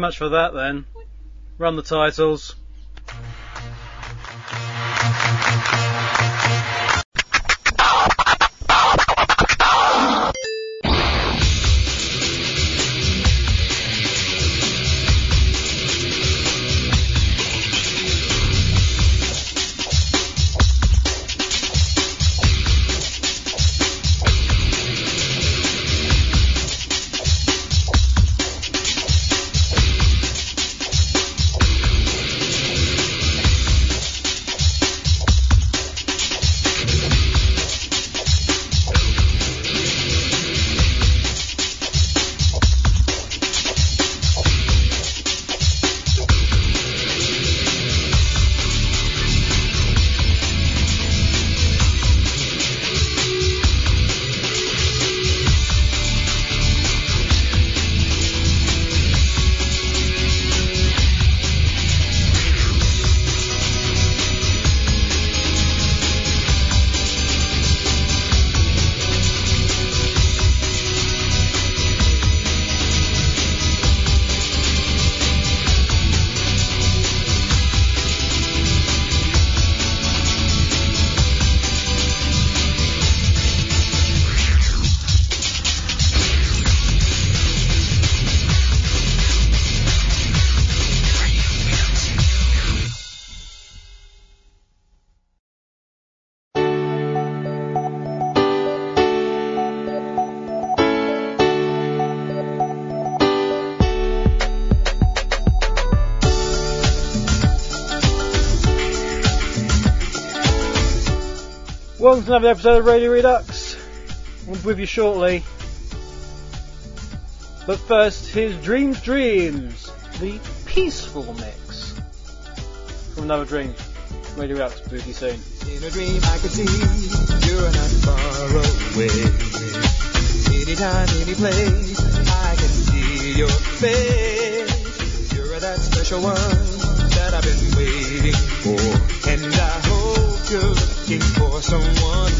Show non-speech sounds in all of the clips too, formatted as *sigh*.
Much for that then. Run the titles. Another episode of Radio Redux. We'll be with you shortly. But first, here's Dreams Dreams, the peaceful mix from Another Dream. Radio Redux, be with you soon. In a dream I could see you're not far away. Anytime, any place, I can see your face. You're that special one that I've been waiting for. And I someone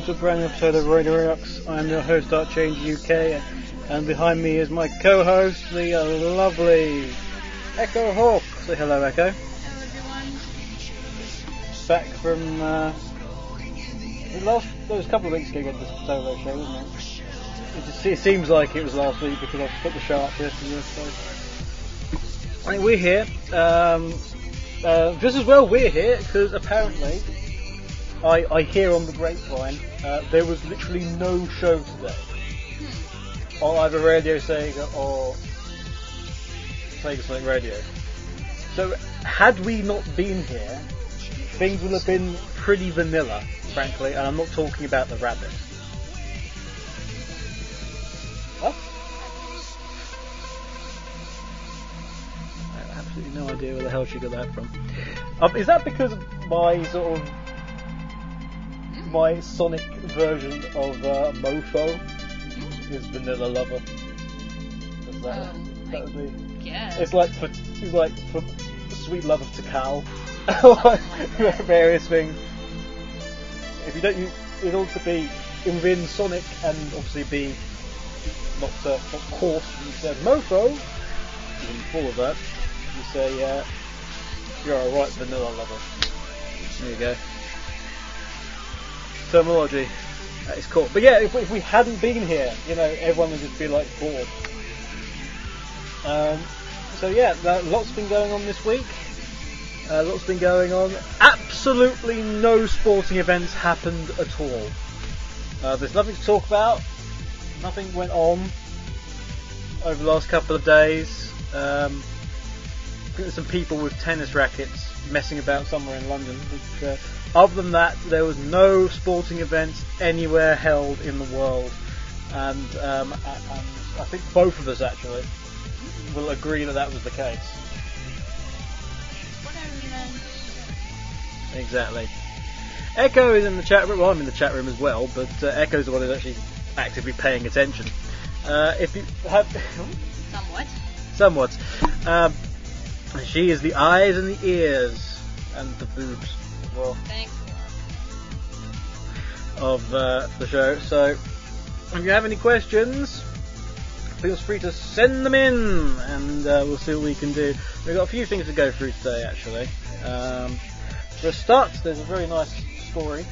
Welcome to a brand new episode of Radio Redux. I'm your host, Art Change UK, and behind me is my co-host, the lovely Echo Hawk. Say hello, Echo. Hello, everyone. Back from uh, the last. There was a couple of weeks ago. Had the solo show, wasn't it? It, just, it seems like it was last week because I put the show up yesterday. So. Think we're here. Um, uh, just as well, we're here because apparently I, I hear on the grapevine uh, there was literally no show today on either Radio Sega or Sega Sonic Radio. So had we not been here, things would have been pretty vanilla, frankly, and I'm not talking about the rabbit. What? I have absolutely no idea where the hell she got that from. Um, is that because of my sort of my Sonic version of uh, Mofo is Vanilla Lover? Is that, Um, that would be? Yeah. It's like for it's like for Sweet Love of Takal, *laughs* *laughs* various things. If you don't, you, it'd also be within Sonic and obviously be not uh, not coarse. You said Mofo, even full of that. You say uh, you're a right vanilla lover. There you go. Terminology. That is cool. But yeah, if, if we hadn't been here, you know, everyone would just be like bored. Um, so yeah, lots been going on this week. Uh, lots been going on. Absolutely no sporting events happened at all. Uh, there's nothing to talk about. Nothing went on over the last couple of days. Um, some people with tennis rackets messing about somewhere in London. Which, uh, other than that, there was no sporting events anywhere held in the world, and, um, a- and I think both of us actually will agree that that was the case. Exactly. Echo is in the chat room. Well, I'm in the chat room as well, but uh, Echo's the one who's actually actively paying attention. Uh, if you have *laughs* Somewhat. somewhat, um, she is the eyes and the ears and the boobs well Thanks. of uh, the show. So, if you have any questions, feel free to send them in, and uh, we'll see what we can do. We've got a few things to go through today, actually. Um, for a start, there's a very nice story.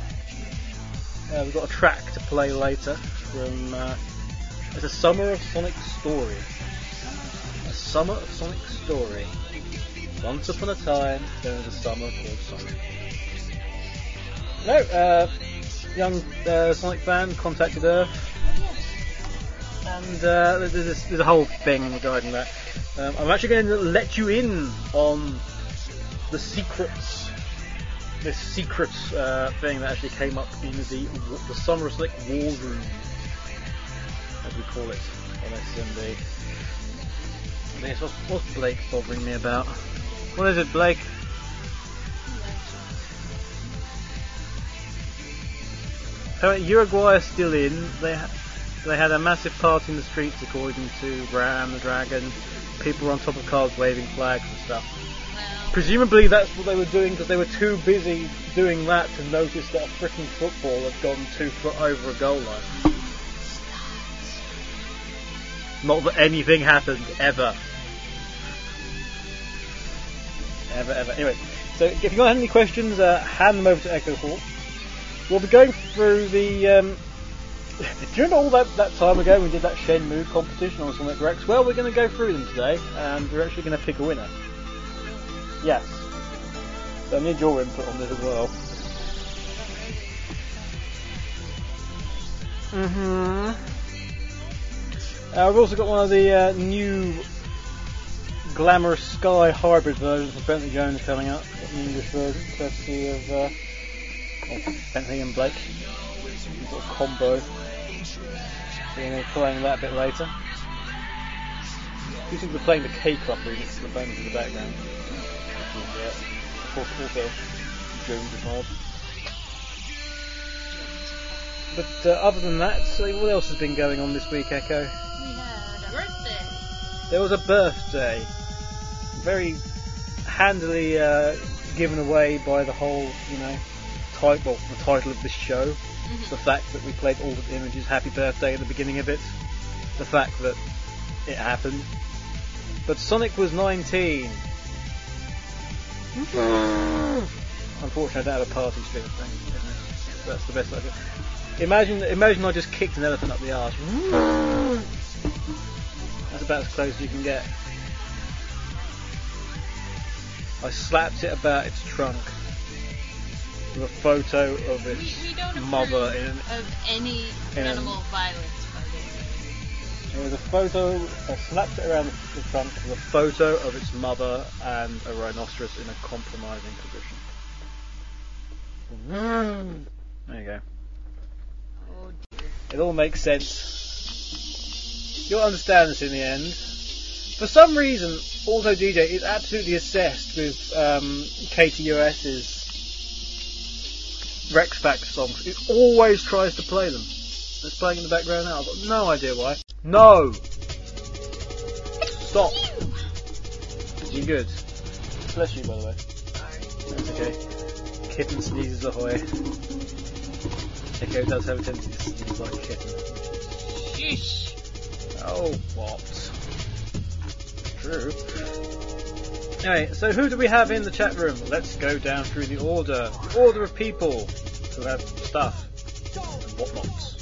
Uh, we've got a track to play later from. Uh, it's a Summer of Sonic story. A Summer of Sonic story. Once upon a time, there was a summer called Sonic. No, uh, young uh, Sonic fan contacted Earth, and uh, there's, there's, a whole thing regarding that. Um, I'm actually going to let you in on the secrets, this secret uh, thing that actually came up in the the Summer of Sonic War Room, as we call it on SMB. Yes, what's, what's Blake bothering me about? What is it, Blake? So Uruguay are still in. They they had a massive party in the streets, according to Ram the Dragon. People were on top of cars waving flags and stuff. Presumably that's what they were doing because they were too busy doing that to notice that a freaking football had gone two foot over a goal line. Not that anything happened ever. Ever, ever. Anyway, so if you have any questions, uh, hand them over to Echo Hawk. We'll be going through the. Um, *laughs* do you remember all that, that time ago we did that Shenmue competition on Sonic Rex? Well, we're going to go through them today, and we're actually going to pick a winner. Yes. So I need your input on this as well. Mm-hmm. Uh, we've also got one of the uh, new Glamorous Sky hybrid versions of Bentley Jones coming up. English version, courtesy of, uh, of Bentley and Blake. Some sort of combo. So we're playing that a bit later. You think we're playing the K Club remix the bones in the background. Of course, also Jones involved. But uh, other than that, so what else has been going on this week, Echo? we had a birthday. There was a birthday, very handily uh, given away by the whole, you know, title, the title of this show, Mhm. the fact that we played all of the images "Happy Birthday" at the beginning of it, the fact that it happened. But Sonic was 19. Unfortunately, I don't have a party stream thing. That's the best I can. Imagine, imagine I just kicked an elephant up the arse. That's about as close as you can get. I slapped it about its trunk with a photo of its we don't mother in of any in- animal violence, Margaret. There was a photo, I slapped it around the front with a photo of its mother and a rhinoceros in a compromising position. There you go. Oh dear. It all makes sense. You'll understand this in the end. For some reason, Auto DJ is absolutely obsessed with um, KTUS's Rex Factor songs. It always tries to play them. It's playing in the background now. I've got no idea why. No! Stop! You good? Bless you, by the way. That's okay. Kitten sneezes ahoy. Echo does have a tendency to sneeze like a kitten. Sheesh. Oh, what? True. Anyway, so who do we have in the chat room? Let's go down through the order. Order of people who have stuff and whatnots.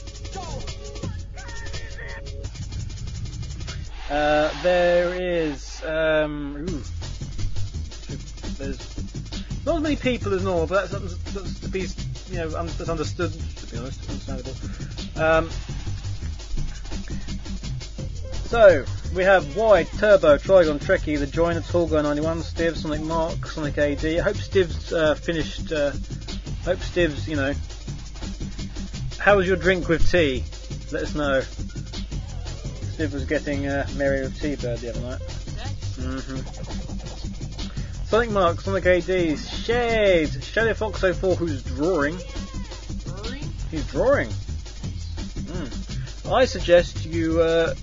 Uh, there is, um, ooh, there's not as many people as normal, but that's, that's to be, you know, that's understood, to be honest, understandable. Um, so, we have Wide, Turbo, Trigon, Trekkie, The Joiner, Torgo 91, Stiv, Sonic Mark, Sonic AD. I hope Stiv's uh, finished, uh, hope Stiv's, you know. How was your drink with tea? Let us know. Stiv was getting uh, merry with Tea Bird the other night. hmm Sonic Mark, Sonic AD, Shade, Shadow Fox 04 who's drawing. Brewing? He's drawing. Mm. I suggest you uh,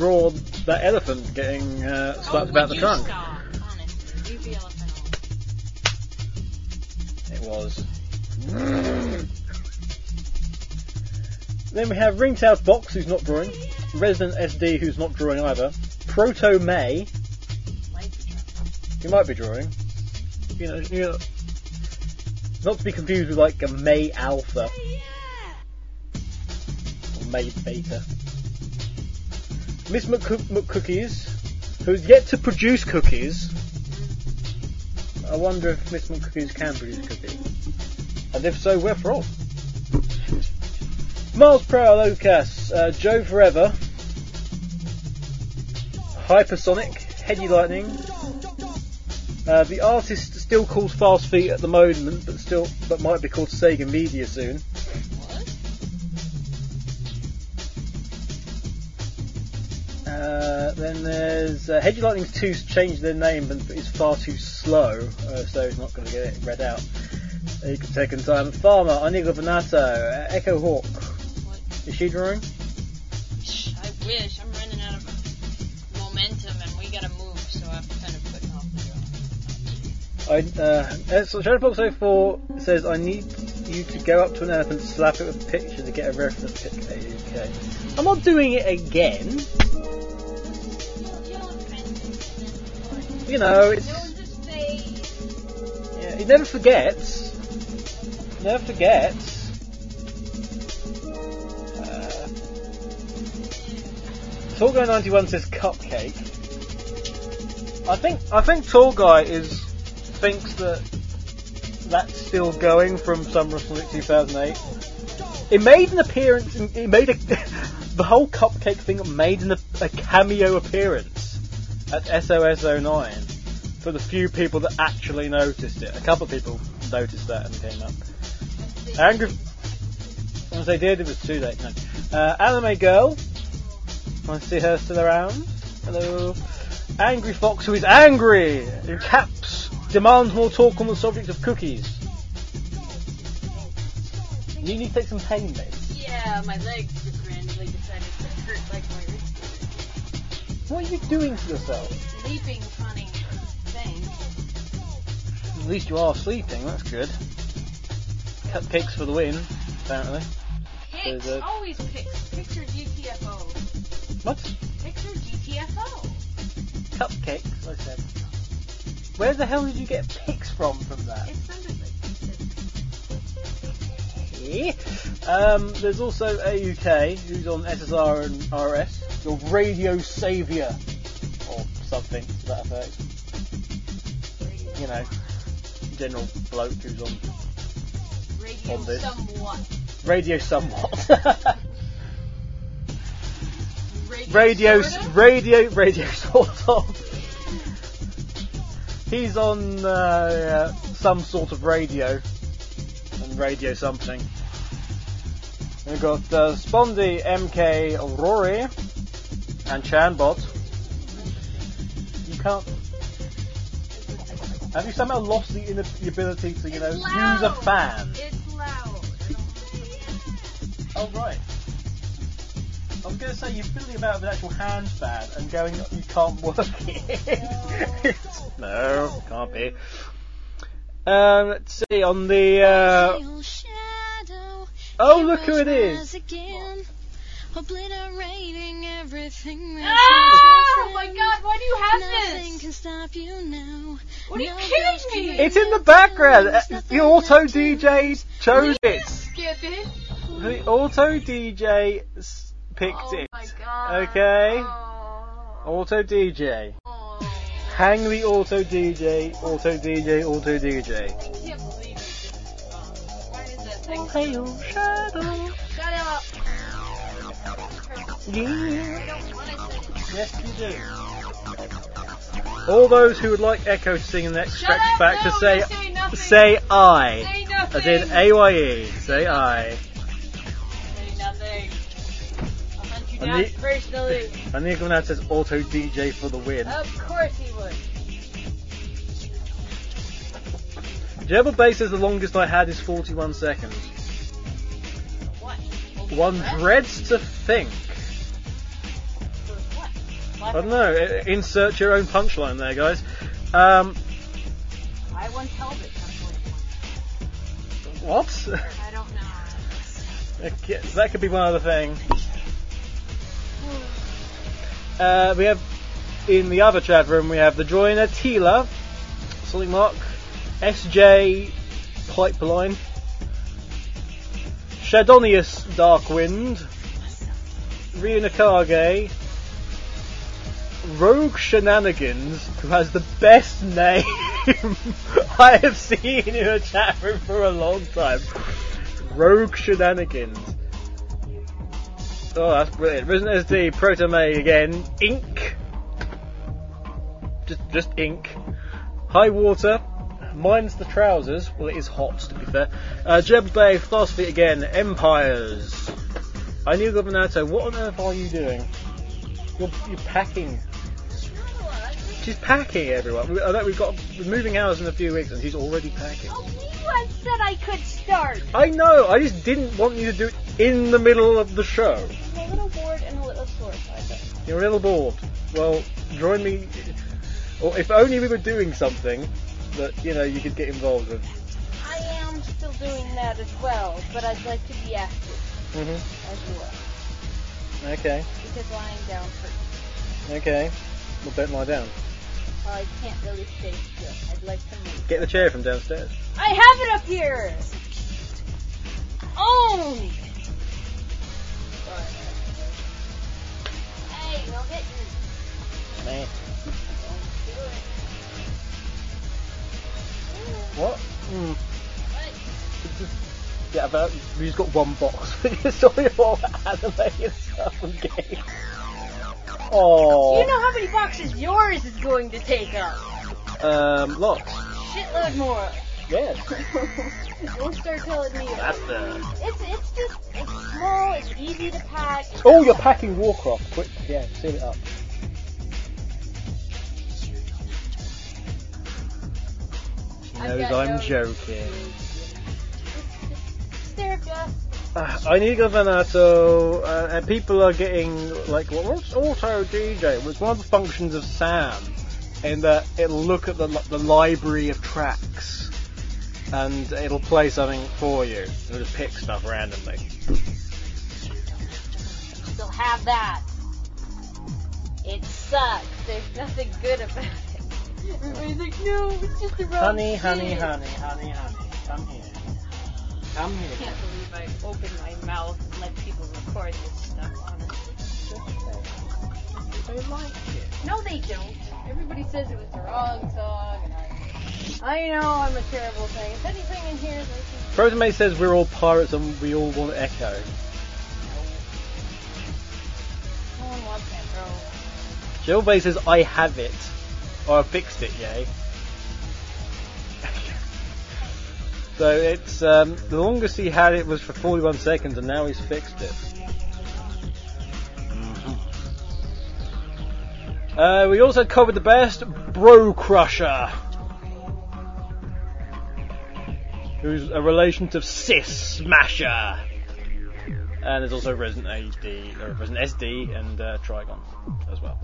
draw that elephant getting uh, Oh, slapped about the trunk. Stop? Honestly, leave the elephant alone. It was. then we have Ringtail's Box, who's not drawing. Resident SD, who's not drawing either. Proto May, Like the trunk. who might be drawing. You know, you know, not to be confused with like a May Alpha or May Beta. Miss McCoo- McCookies, who's yet to produce cookies. I wonder if Miss McCookies can produce cookies. And if so, where from? Miles Per Lucas, uh, Joe Forever, Hypersonic, Heady Lightning. Uh, the artist still calls Fast Feet at the moment, but still, but might be called Sega Media soon. Uh, then there's uh, Heady Lightning's 2's changed their name, but it's far too slow, uh, so it's not going to get it read out. You can take some time. Farmer, Inigo Venato, uh, Echo Hawk. What? Is she drawing? I wish. I'm running out of momentum and we gotta move, so I'm kind of putting off the I, uh, uh, so Shadowbox 04 says, I need you to go up to an elephant, slap it with a picture to get a reference pic. Okay. I'm not doing it again. You know, it's. Yeah, he never forgets. Never forgets. Uh, Tall Guy 91 says cupcake. I think I think Tall Guy is thinks that that's still going from Summer of Sonic 2008. It made an appearance. It made a *laughs* the whole cupcake thing made an, a cameo appearance at SOS 09 for the few people that actually noticed it. A couple of people noticed that and came up. Angry. Once they did, it was too late. No. Uh, Anime Girl. I see her still around. Hello. Angry Fox, who is angry in caps, demands more talk on the subject of cookies. You need to take some pain meds. Yeah, my legs just randomly decided to hurt like my. What are you doing to yourself? Leaping funny thing. At least you are sleeping, that's good. Cupcakes for the win, apparently. Picks. A- Always picks. Or GTFO. What? Or GTFO. Cupcakes, I said. Where the hell did you get pics from from that? It sounded like Um, there's also AUK, who's on SSR and RS, your radio saviour, or something to that effect. You know, general bloke who's on radio On this. somewhat. radio somewhat. Radio, radio, sorta? radio, radio sort of. He's on uh, uh, some sort of radio, and radio something. We've got uh, Spondy, MK, Rory, and Chanbot. You can't. Have you somehow lost the, ina- the ability to, you know, It's use loud. a fan? It's loud. Oh right. I was going to say you're fiddling about with an actual hand fan and going, you can't work it. *laughs* no, can't be. Um, let's see on the. Uh, oh, look who it is! Again, obliterating everything that's Ah! Oh my god, why do you have Nothing this? can stop you now. What are you No kidding me? It's in the background. Uh, The auto DJ chose it. Skip it. The auto DJ s- picked Oh it. my god. Okay. Oh. Auto DJ. Oh. Hang the auto DJ. Auto DJ. Auto DJ. I can't believe it. Why is that thing? Pale shadow. Shut up. Yes, you do. All those who would like Echo to sing in the next Shut stretch up, back no, to say say nothing. say I. Say nothing. As in A Y E. Say I. Say nothing. I'll hunt you And down the- personally. And the Eagle says auto DJ for the win. Of course he would. Jebel Bay says the longest I had is 41 seconds. What? One dreads to think. I don't know. Insert your own punchline there, guys. Um, I held what? I don't know. That could be one other thing. Uh, we have in the other chat room we have the joiner Tila, Sonic Mark, SJ Pipeline, Shadonius Darkwind, Ryu Nakage, Rogue Shenanigans, who has the best name *laughs* I have seen in a chat room for a long time. Rogue Shenanigans. Oh, that's brilliant. Risen SD, Proto May again, Ink. Just, just ink. High water. Mine's the trousers. Well, it is hot, to be fair. Uh, Jeb Bay, Feet again, Empires. I knew Governato, what on earth are you doing? You're, you're packing. She's packing, everyone. We, I know we've got we're moving hours in a few weeks, and she's already packing. Oh, you had said I could start. I know. I just didn't want you to do it in the middle of the show. I'm a little bored and a little sore, so I. You're a little bored. Well, join me. Or if only we were doing something that you know you could get involved with. I am still doing that as well, but I'd like to be active hmm as well. Okay. Because lying down hurts. Okay. Well, don't lie down. I can't really stay still. I'd like to move. Get the chair from downstairs. I have it up here! Oh! Hey, no hitting. Man. Don't do it. What? Hmm. What? Yeah, but we just got one box *laughs* with your story of all the animated stuff and games. *laughs* Oh. You know how many boxes yours is going to take up? Um, lots. Shitload more. Yes. *laughs* Don't start telling me. That's the. It's it's just it's small. It's easy to pack. Oh, you're packing Warcraft. Quick, yeah, seal it up. She knows I'm no- joking. Hysterica. Uh, I need Governato, uh, and people are getting like, well, what's auto DJ? Well, it's one of the functions of Sam, in that it'll look at the the library of tracks and it'll play something for you. It'll just pick stuff randomly. Still have that. It sucks. There's nothing good about it. Everybody's like, no, it's just wrong Honey, honey, honey, honey, honey, come here. Come I here. I can't believe I opened my mouth and let people record this stuff, honestly. They like it. No, they don't. Everybody says it was the wrong song, and I, I know I'm a terrible thing. Is anything in here that Frozen May says we're all pirates and we all want Echo. no one wants that, bro? Jill Bay says I have it. Or I fixed it, yay. So it's um, the longest he had it was for 41 seconds and now he's fixed it. Uh, we also covered the best Bro Crusher, who's a relation to Sis Smasher. And there's also Resident AD, or Resident SD and uh, Trigon as well.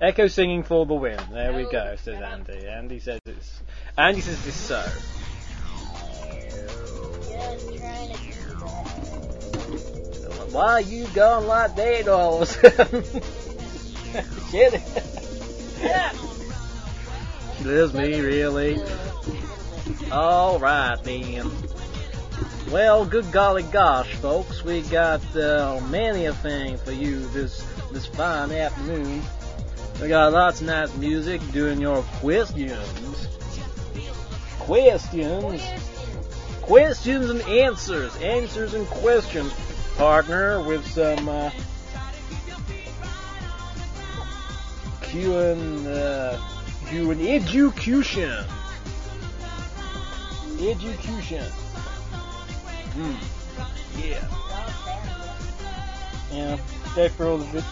Echo singing for the win. There we go, says. Andy. Andy says it's. Andy says it's so. Why you gone like that all of a sudden? *laughs* Get it? Yeah. Does me really? Alright then. Well, good golly gosh, folks, we got uh, many a thing for you this this fine afternoon. We got lots of nice music doing your questions. Questions. Questions and answers. Answers and questions. Partner with some uh, Q and uh, Q and education. Education. Hmm. Yeah. Yeah. Go for all the bit.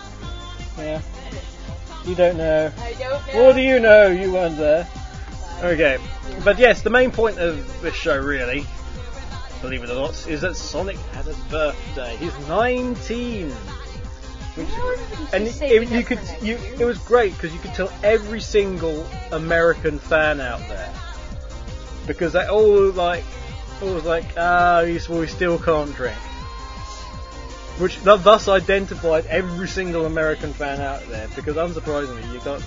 Yeah. You don't know. I don't know. What do you know? You weren't there. Okay. But yes, the main point of this show, really, believe it or not, is that Sonic had a birthday. He's 19. Which, and it, you could, you, it was great because you could tell every single American fan out there because they all like, all was like, ah, he's- well, we still can't drink. Which th- thus identified every single American fan out there because unsurprisingly, you got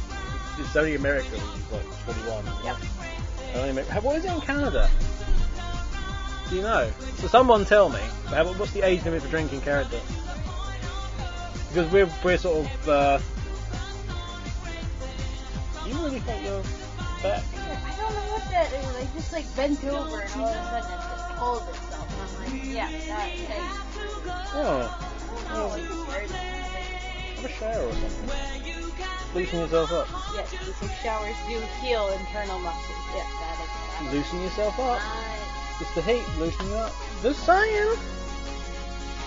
it's only America like 21. Yep. Only What is it in Canada? Do you know? So someone tell me. What's the age limit for drinking character? Because we're we're sort of. Uh, you really think you're back? I don't know what that is. I just like bent over and all of a sudden it just pulled itself. And I'm like, yeah, that takes. Oh, Oh, like scared me. have a shower or something. Loosen yourself up. Yes, some showers do heal internal muscles. Yes, that is. Loosen yourself up. Right. It's the heat. loosening up. Just saying.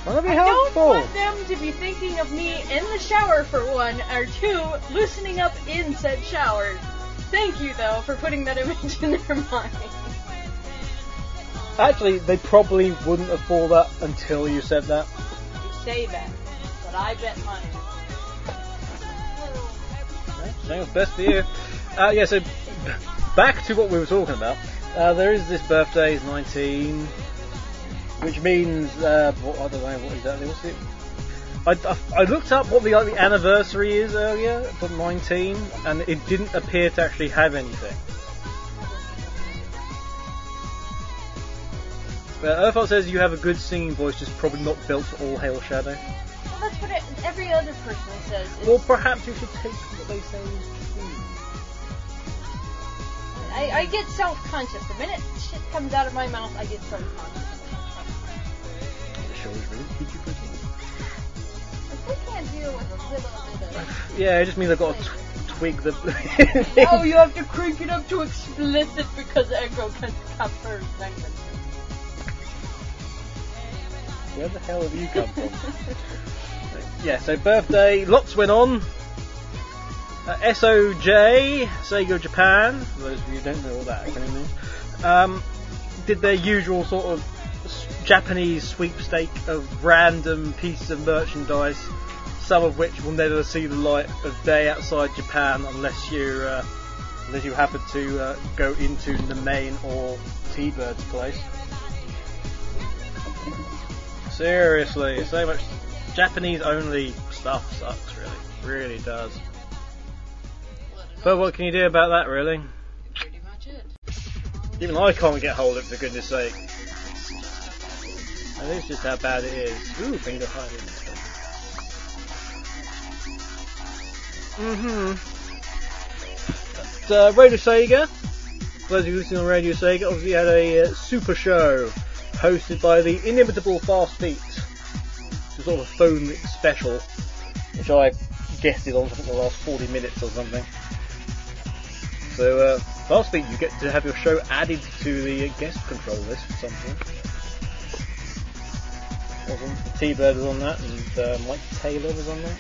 To be I don't want them to be thinking of me in the shower for one, or two, loosening up in said shower. Thank you though for putting that *laughs* image in their mind. Actually, they probably wouldn't have thought that until you said that. You say that, but I bet money. Saying best for you. Uh, yeah, so back to what we were talking about. Uh, there is this birthday, he's 19, which means, uh, what, I don't know what exactly, what's it? I, I, I looked up what the, like, the anniversary is earlier for 19, and it didn't appear to actually have anything. But Earthart says you have a good singing voice, just probably not built for all Hail Shadow. Well, that's what it, every other person says. is- Well, perhaps you should take what they say. I, I get self-conscious. The minute shit comes out of my mouth, I get self-conscious. The show is really PG-13. If we can't deal with a little bit. Yeah, it just means I've got to tw- tweak the. *laughs* Oh, you have to crank it up to explicit because Echo can cover segment. Where the hell have you come from? *laughs* yeah, so birthday, lots went on. Uh, SOJ, Sega Japan, for those of you who don't know what that acronym means, um, did their usual sort of Japanese sweepstake of random pieces of merchandise, some of which will never see the light of day outside Japan unless you're uh, unless you happen to uh, go into the main or T-Bird's place. Seriously, so much Japanese only stuff sucks, really. Really does. But what can you do about that, really? Pretty much it. Even I can't get hold of it, for goodness sake. And this is just how bad it is. Ooh, finger hiding. Mm-hmm. But, uh, Radio Sega. For those of you listening on Radio Sega, obviously had a uh, super show hosted by the inimitable Fast Feet. It's sort of a phone special, which I guested on for the last 40 minutes or something. So, uh, Fast Feet, you get to have your show added to the guest control list at some point. T-Bird was on that, and uh, Mike Taylor was on that.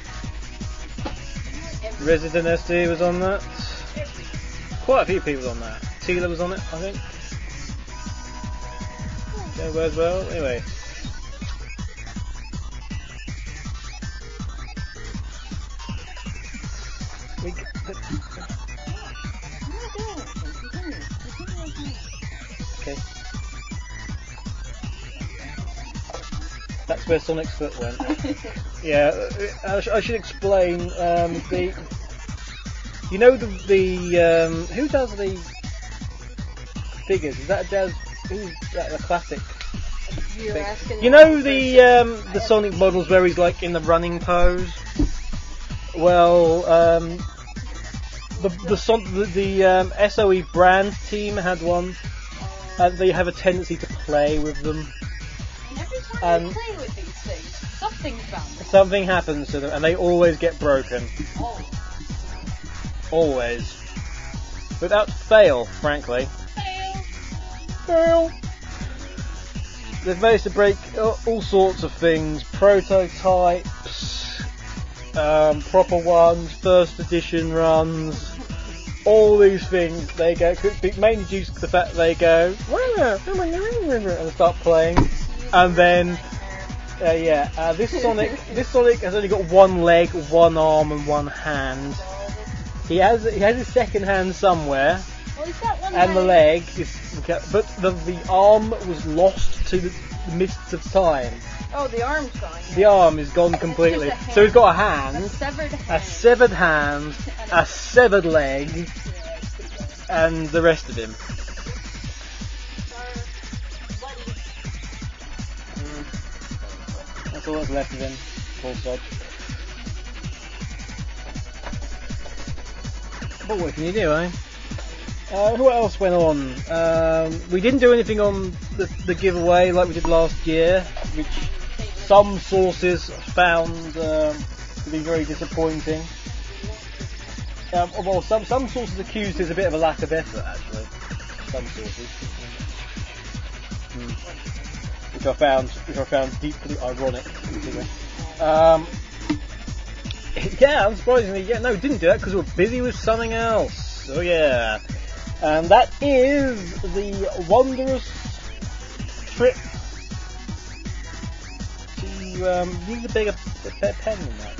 Resident SD was on that. Quite a few people on that. Taylor was on it, I think. Joe as well. Anyway. Okay. That's where Sonic's foot went. *laughs* Yeah, I, sh- I should explain um, the. You know the the um, who does the figures? Is that does who's that the classic? You're thing? asking You know the um, the Sonic models where he's like in the running pose. Well, um, the the, Son- the, the um, SOE brand team had one, and they have a tendency to play with them. And every time um, you play with these things, something's bound. Something happens to them, and they always get broken. Oh, Always. Without fail, frankly. fail. Fail. They've managed to break all all sorts of things. Prototypes, um, proper ones, first edition runs, all these things. They go, mainly due to the fact they go, and start playing. And then, uh, yeah, uh, this Sonic, this Sonic has only got one leg, one arm, and one hand. He has, he has his second hand somewhere Well, and the leg is, but the the arm was lost to the mists of time. Oh, the arm's gone. The arm is gone completely. Just a hand. So he's got a A hand, a severed hand, a severed leg, and the rest of him. Mm. That's all that's left of him. Poor sod. But what can you do, eh? Uh, what else went on? Um, we didn't do anything on the, the giveaway like we did last year, which some sources found um, to be very disappointing. Um, well, some some sources accused it as a bit of a lack of effort, actually. Some sources, Hmm. which I found which I found deeply ironic. Um, yeah, unsurprisingly, yeah, no, didn't do that because we were busy with something else. Oh yeah, and that is the wondrous trip to um, use a bigger a pen than that.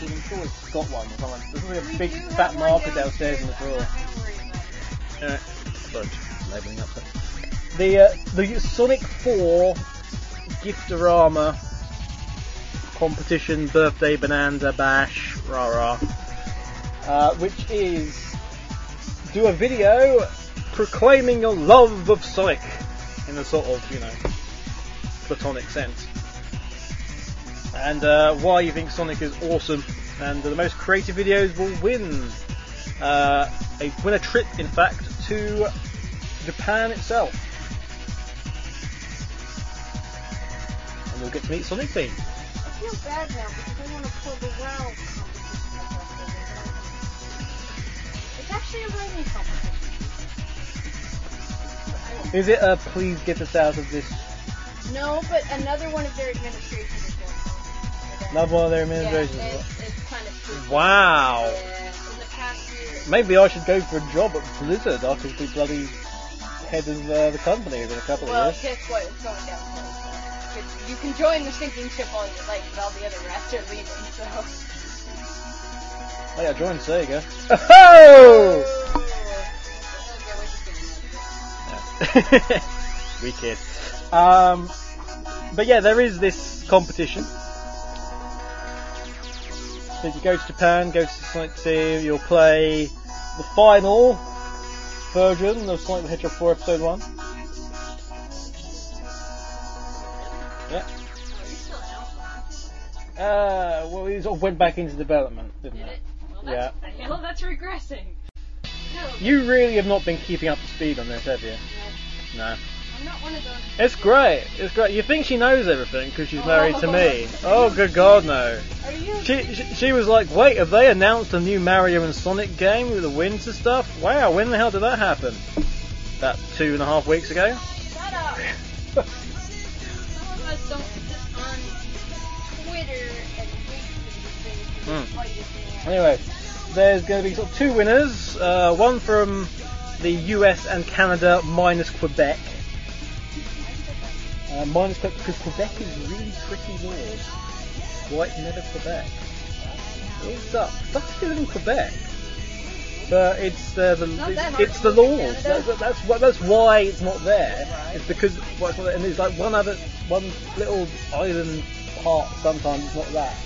I'm sure it's got one. or something. There's probably a We big fat marker downstairs in the drawer. Don't worry about it. Uh, sorry, just labeling up there. The uh, the Sonic 4 Giftorama competition birthday bonanza bash rah rah, uh, which is do a video proclaiming your love of Sonic in a sort of you know platonic sense, and uh, why you think Sonic is awesome, and the most creative videos will win uh, a win a trip, in fact, to Japan itself. And we'll get to meet Sonic. I feel bad now because I want to pull the WoW competition. It's actually a competition. Is it a please get us out of this? No, but another one of their administrations is going on. Another one of their administrations. Yeah, it's, it's kind of. Wow. Yeah, in the past year. Maybe I should go for a job at Blizzard. I could be bloody head of uh, the company in a couple Well, of years. guess what? It's going down. You can join the sinking ship all you like, but all the other rest are leaving, so. Oh yeah, join Sega. Oh! we kid. Um, but yeah, there is this competition. So if you go to Japan, go to Sonic Team, you'll play the final version of Sonic the Hedgehog 4 Episode 1. Yeah. Are you still out? Uh, well, it sort of went back into development, didn't Did it? Well, that's, *laughs* well, that's regressing. No, You really have not been keeping up to speed on this, have you? no, No. I'm not one of those. It's great. It's great. You think she knows everything because she's married to me. Oh, good God, no. Are you? She, she she was like, wait, have they announced a new Mario and Sonic game with the winter stuff? Wow, when the hell did that happen? About two and a half weeks ago. Shut up. Some of us don't sit on Twitter and wait for things Hmm. get fight in the air. Anyway, there's going to be sort of two winners. Uh, one from the US and Canada minus Quebec. Uh, minus Quebec because Quebec is really tricky laws. White never Quebec. What's up? You live in Quebec. But it's uh, the it's, it's the laws. That's, that's why that's why it's not there. It's because well, it's not there. and there's like one other one little island part. Sometimes it's not that.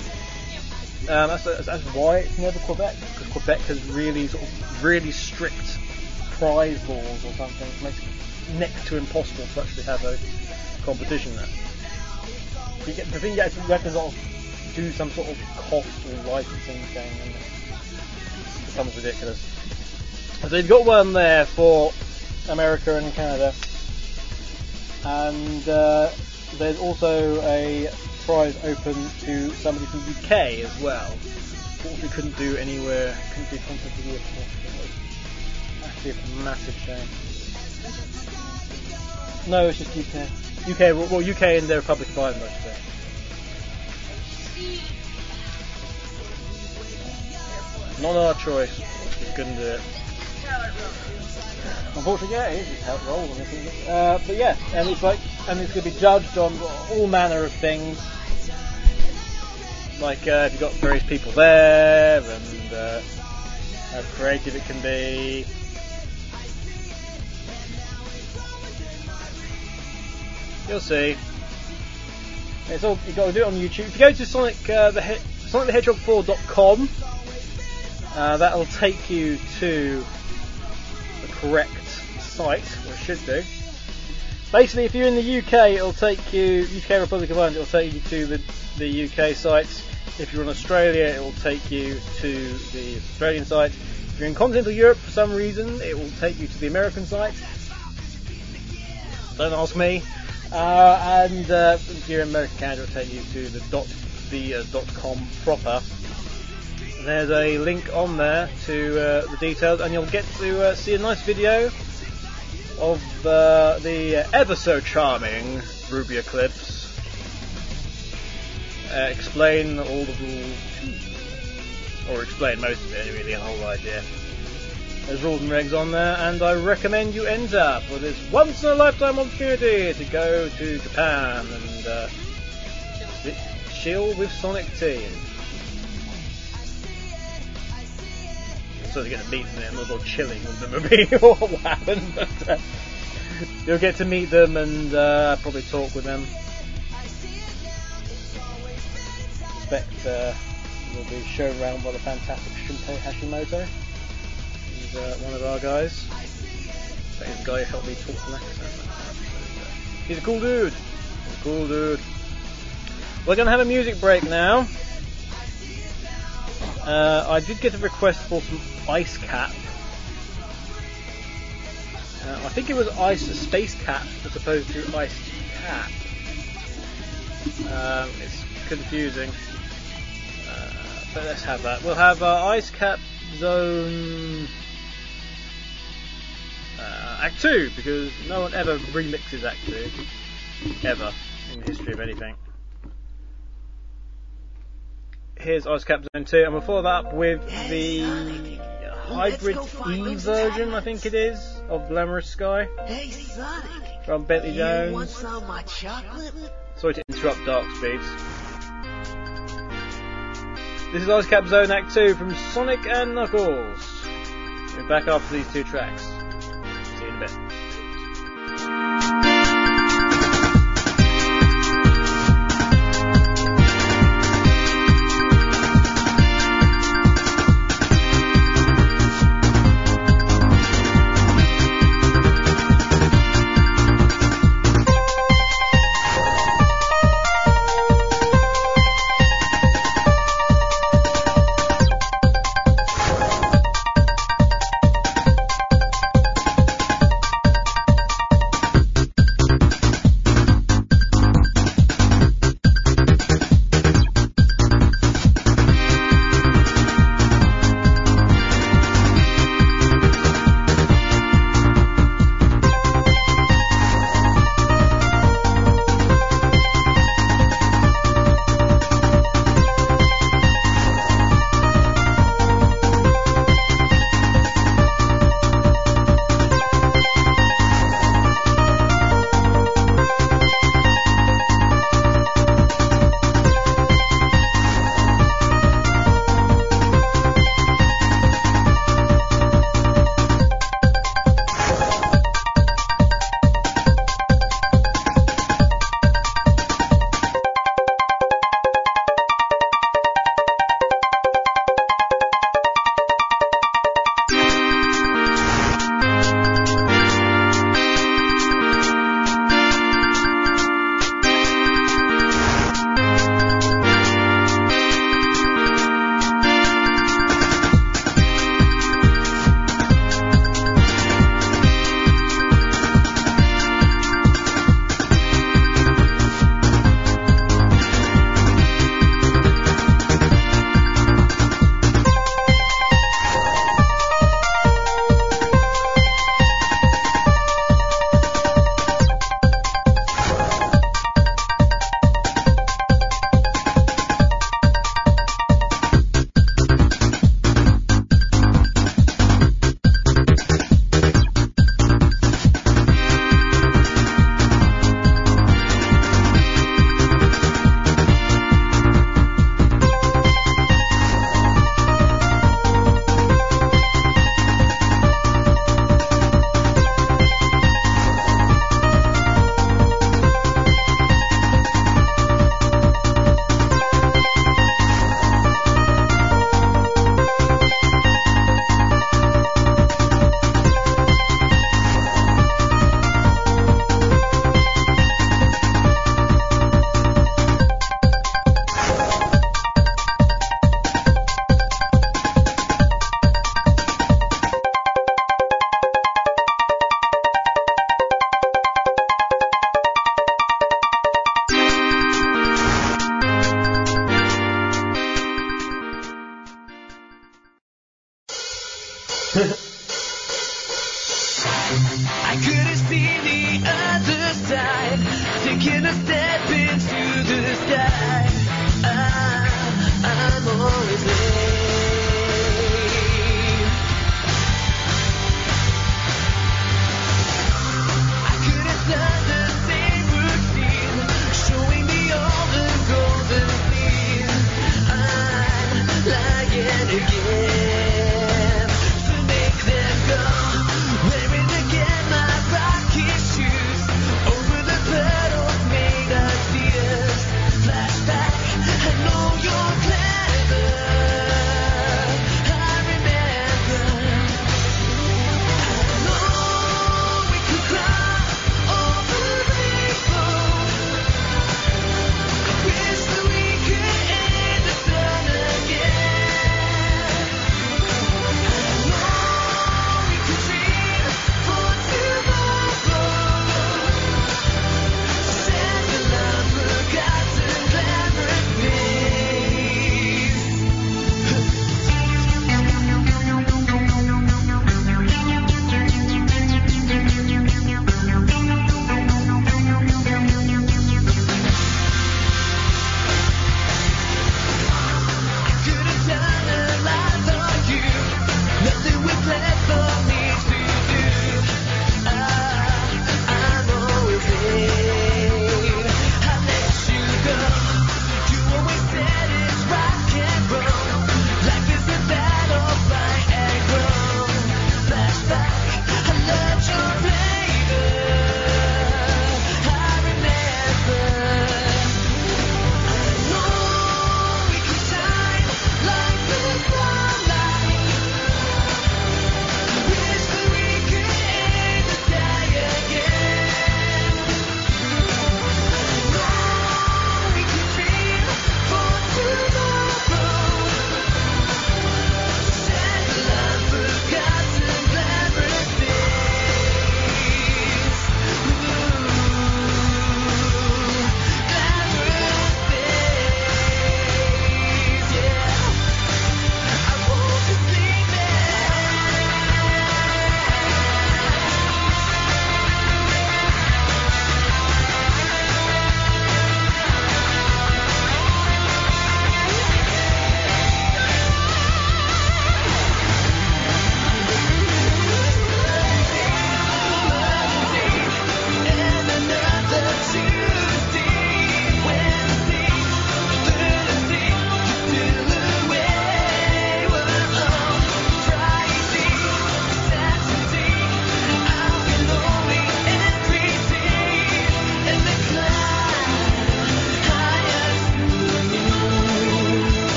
Um, that's, that's, that's why it's never Quebec because Quebec has really sort of really strict prize laws or something. It makes it next to impossible to actually have a competition there. You get, the thing you sort of do some sort of cost or licensing thing, and it becomes ridiculous. So you've got one there for America and Canada, and uh, there's also a prize open to somebody from the UK as well. Which we couldn't do anywhere, couldn't do content video. Actually, a massive shame. No, it's just UK. UK, well, UK and the Republic of Ireland, I should say. Not our choice. We couldn't do it. Unfortunately, yeah, it is how it? Uh, but yeah, and it's like, and it's going to be judged on all manner of things. Like, uh, if you've got various people there, and uh, how creative it can be. You'll see. It's all you got to do it on YouTube. If you go to Sonic uh, the he- SonicTheHedgehog4.com, uh, that'll take you to the correct site, or it should do. Basically, if you're in the UK, it'll take you UK Republic of Ireland. It'll take you to the the UK site. If you're in Australia, it will take you to the Australian site. If you're in continental Europe, for some reason, it will take you to the American site. Don't ask me. Uh, and uh, if in America, it'll take you to the dot the dot com proper. There's a link on there to uh, the details, and you'll get to uh, see a nice video of uh, the ever so charming Ruby Eclipse explain all the rules. Or explain most of it, really, the whole idea. There's rules and regs on there, and I recommend you enter for this once in a lifetime opportunity to go to Japan and uh, chill with Sonic Team. So you're going to meet them and a little chilling with them would be what will happen. But, uh, you'll get to meet them and uh, probably talk with them. expect uh, will be shown around by the fantastic Shunpei Hashimoto. He's uh, one of our guys. But he's the guy who helped me talk to accent. He's a cool dude. He's a cool dude. We're going to have a music break now. Uh, I did get a request for some ice cap. Uh, I think it was ice space cap as opposed to ice cap. Um, it's confusing. Uh, but let's have that. We'll have uh, Ice Cap Zone uh, Act 2 because no one ever remixes Act 2 ever in the history of anything. Here's Ice Cap Zone 2 and we'll follow that up with the Hybrid E version, I think it is, of Glamorous Sky Hey, Sonic. from Bentley Jones. Sorry to interrupt Dark Speeds. This is Ice Cap Zone Act 2 from Sonic and Knuckles. We're back after these two tracks. See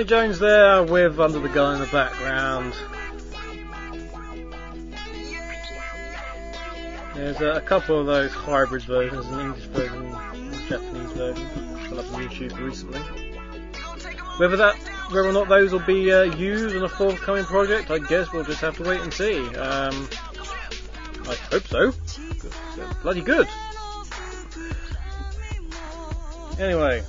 Danny Jones there with Under the Gun in the background. There's a, a couple of those hybrid versions, an English version and a Japanese version, put up on YouTube recently. Whether that, whether or not those will be uh, used in a forthcoming project, I guess we'll just have to wait and see. Um, I hope so. Bloody good. Anyway,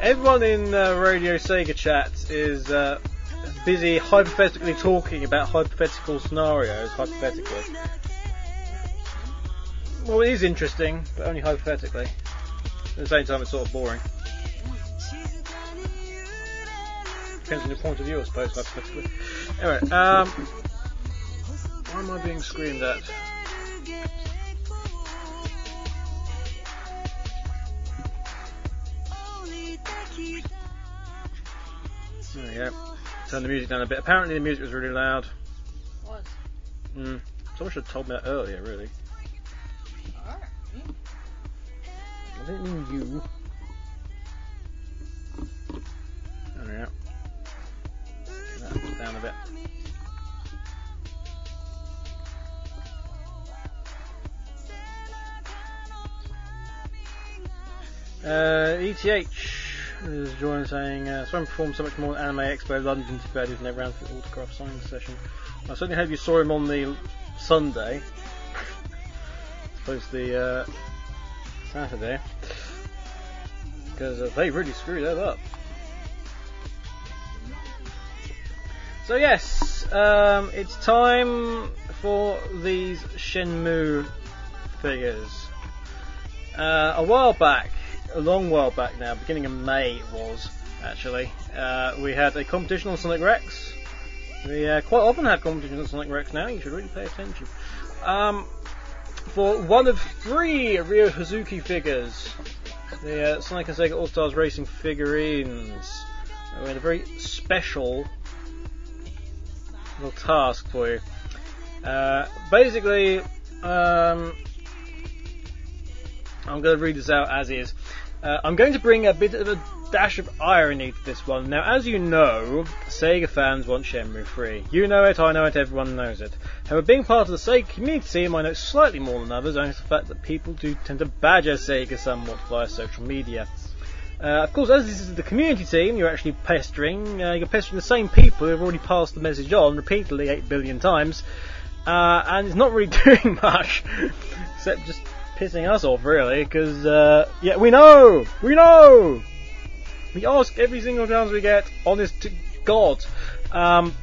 everyone in uh, Radio Sega chat is uh, busy hypothetically talking about hypothetical scenarios. Hypothetically, well, it is interesting, but only hypothetically. At the same time, it's sort of boring. Depends on your point of view, I suppose, hypothetically. Anyway, um, why am I being screamed at? There we go. Turn the music down a bit. Apparently, the music was really loud. Was. Mm. Someone should have told me that earlier, really. I didn't mean you. There we go. Down a bit. Uh, ETH is joining saying, uh, performed so much more than Anime Expo London today, his never round for the autograph signing session. I certainly hope you saw him on the Sunday. I suppose the uh, Saturday. Because uh, they really screwed that up. So yes, um, it's time for these Shenmue figures. Uh, a while back, a long while back now, beginning of May it was actually, uh, we had a competition on Sonic Rex. We uh, quite often have competitions on Sonic Rex now. You should really pay attention. Um, for one of three Ryo Hazuki figures, the uh, Sonic and Sega All Stars Racing figurines. We had a very special little task for you. Uh, basically, um, I'm going to read this out as is. Uh, I'm going to bring a bit of a dash of irony to this one. Now, as you know, Sega fans want Shenmue 3. You know it, I know it, everyone knows it. However, being part of the Sega community I know slightly more than others, owing to the fact that people do tend to badger Sega somewhat via social media. Uh, of course, as this is the community team, you're actually pestering. Uh, you're pestering the same people who have already passed the message on repeatedly 8 billion times, uh, and it's not really *laughs* doing much, except just pissing us off, really, because, uh, yeah, we know! We know! We ask every single chance we get, honest to God. Um,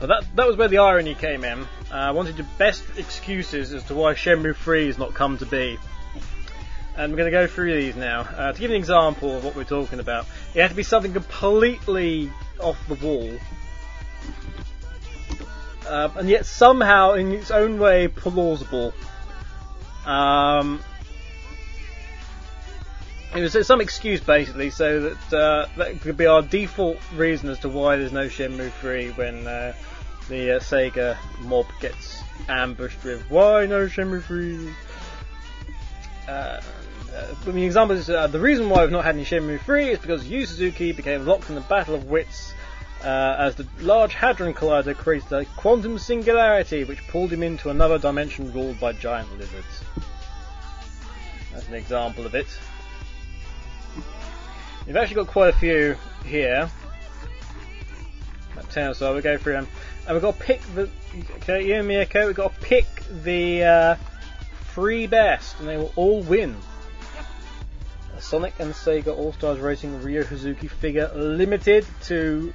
but that, that was where the irony came in. Uh, I wanted the best excuses as to why Shenmue 3 has not come to be. And we're going to go through these now. Uh, to give an example of what we're talking about, it had to be something completely off the wall. Uh, and yet somehow, in its own way, plausible. Um, it was some excuse basically, so that uh, that could be our default reason as to why there's no Shenmue 3 when uh, the uh, Sega mob gets ambushed with why no Shenmue 3. Uh, uh, example is uh, the reason why we've not had any Shenmue 3 is because Yu Suzuki became locked in the Battle of Wits uh, as the Large Hadron Collider created a quantum singularity which pulled him into another dimension ruled by giant lizards. That's an example of it. We've actually got quite a few here. About 10 or so, we'll go through them. And we've got to pick the. Okay, you and Miyako, we've got to pick the uh, three best, and they will all win. A Sonic and Sega All Stars Racing Ryo Hazuki figure limited to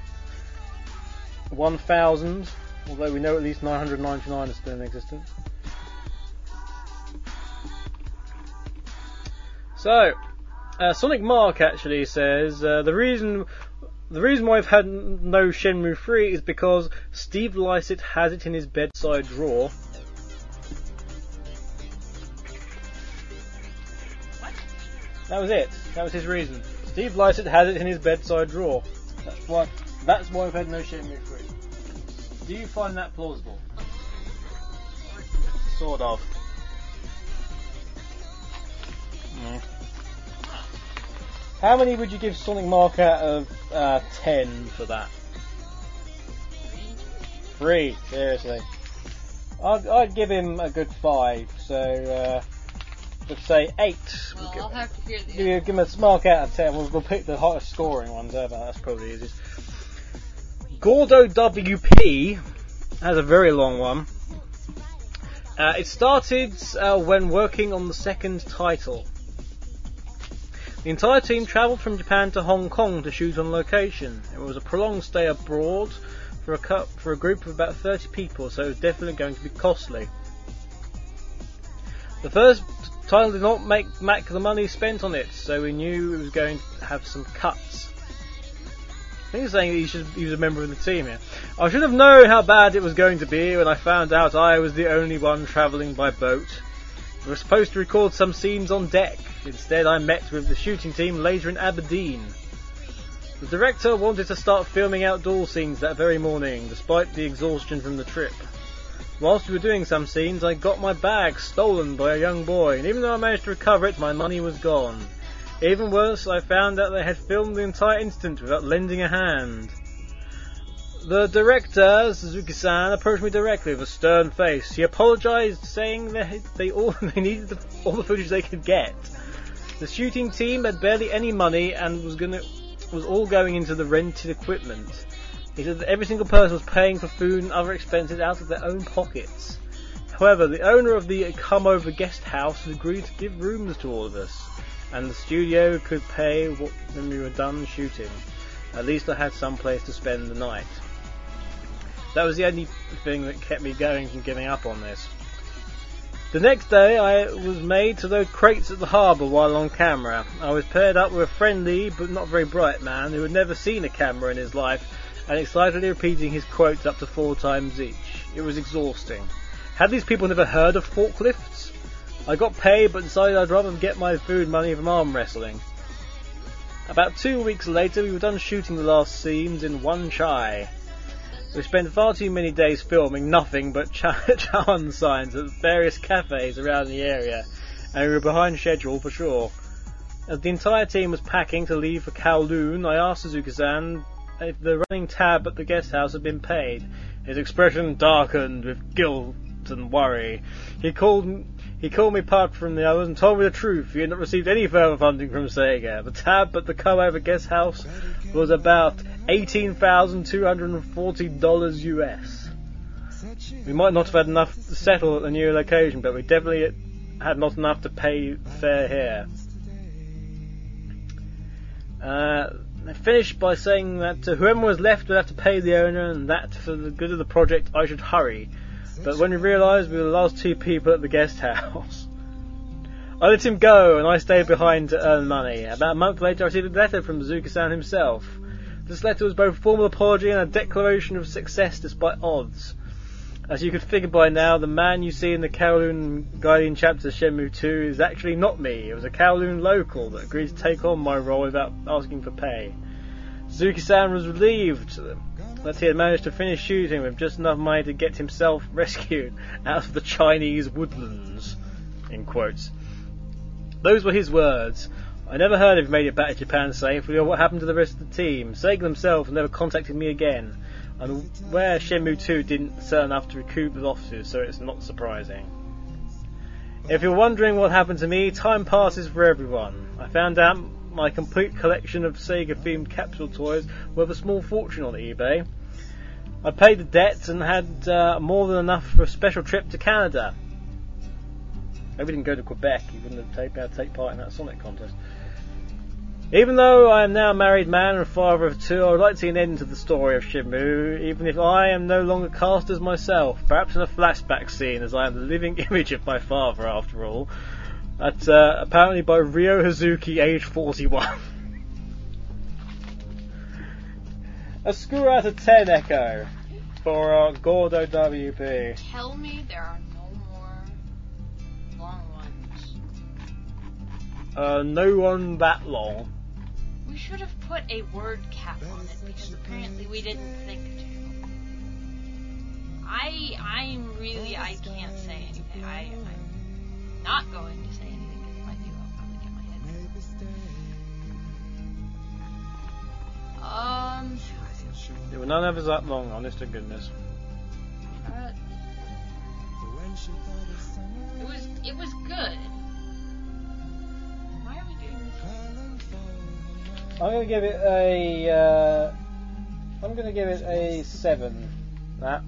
1,000, although we know at least 999 are still in existence. So, uh, Sonic Mark actually says uh, the reason the reason why I've had no Shenmue 3 is because Steve Lycett has it in his bedside drawer. That was it. That was his reason. Steve Lycett has it in his bedside drawer. That's why. That's why I've had no Shenmue 3. Do you find that plausible? Sort of. Mm. How many would you give Sonic Mark out of uh, 10 for that? Three, seriously. I'd, I'd give him a good five, so uh, let's say eight. Well, We'll I'll give, have to hear the give, give him a mark out of 10. We'll, we'll pick the highest scoring ones ever, that's probably easiest. Gordo WP has a very long one. Uh, it started uh, when working on the second title. The entire team travelled from Japan to Hong Kong to shoot on location. It was a prolonged stay abroad for a cu- for a group of about 30 people, so it was definitely going to be costly. The first title did not make Mac the money spent on it, so we knew it was going to have some cuts. He's saying he should he was a member of the team here. I should have known how bad it was going to be when I found out I was the only one travelling by boat. We were supposed to record some scenes on deck. Instead, I met with the shooting team later in Aberdeen. The director wanted to start filming outdoor scenes that very morning, despite the exhaustion from the trip. Whilst we were doing some scenes, I got my bag stolen by a young boy, and even though I managed to recover it, my money was gone. Even worse, I found out they had filmed the entire incident without lending a hand. The director, Suzuki-san, approached me directly with a stern face. He apologized, saying that they all *laughs* they needed the, all the footage they could get. The shooting team had barely any money and was gonna was all going into the rented equipment. He said that every single person was paying for food and other expenses out of their own pockets. However, the owner of the come over guest house had agreed to give rooms to all of us, and the studio could pay when we were done shooting. At least I had some place to spend the night. That was the only thing that kept me going from giving up on this. The next day, I was made to load crates at the harbour while on camera. I was paired up with a friendly but not very bright man who had never seen a camera in his life and excitedly repeating his quotes up to four times each. It was exhausting. Had these people never heard of forklifts? I got paid but decided I'd rather get my food money from arm wrestling. About two weeks later, we were done shooting the last scenes in Wan Chai. We spent far too many days filming nothing but Chan *laughs* signs at various cafes around the area, and we were behind schedule for sure. As the entire team was packing to leave for Kowloon, I asked Suzuki-san if the running tab at the guest house had been paid. His expression darkened with guilt and worry. He called he called me apart from the others and told me the truth. He had not received any further funding from Sega. The tab at the come-over guest house was about $18,240 US. We might not have had enough to settle at the new location, but we definitely had not enough to pay fare here. Uh, they finished by saying that whoever was left would have to pay the owner, and that for the good of the project I should hurry. But when we realised we were the last two people at the guest house, *laughs* I let him go, and I stayed behind to earn money. About a month later, I received a letter from Zuka-san himself. This letter was both a formal apology and a declaration of success despite odds. As you could figure by now, the man you see in the Kowloon Guardian chapter Shenmue 2 is actually not me. It was a Kowloon local that agreed to take on my role without asking for pay. Suzuki-san was relieved that he had managed to finish shooting with just enough money to get himself *laughs* rescued out of the Chinese woodlands. In quotes. Those were his words. I never heard if he made it back to Japan safely or what happened to the rest of the team. Sega themselves never contacted me again. I'm aware Shenmue 2 didn't sell enough to recoup the losses, so it's not surprising. If you're wondering what happened to me, time passes for everyone. I found out my complete collection of Sega themed capsule toys worth a small fortune on eBay. I paid the debts and had uh, more than enough for a special trip to Canada. Maybe didn't go to Quebec, he wouldn't have been able to take part in that Sonic contest. Even though I am now a married man and father of two, I would like to see an end to the story of Shenmue, even if I am no longer cast as myself, perhaps in a flashback scene as I am the living *laughs* image of my father after all. At, uh, apparently by Ryo Hazuki, age 41. a score out of 10 Echo for uh, Gordo WP. Tell me there are no more long ones. Uh, no one that long. We should have put a word cap on it because apparently we didn't think to. I I'm really I can't say anything. I I'm not going to say anything because if I do I'll probably get my head. Um. There were none of us that long, honest to goodness. Uh, it was it was good. Why are we doing this? I'm gonna give it a. Uh, I'm gonna give it a seven. That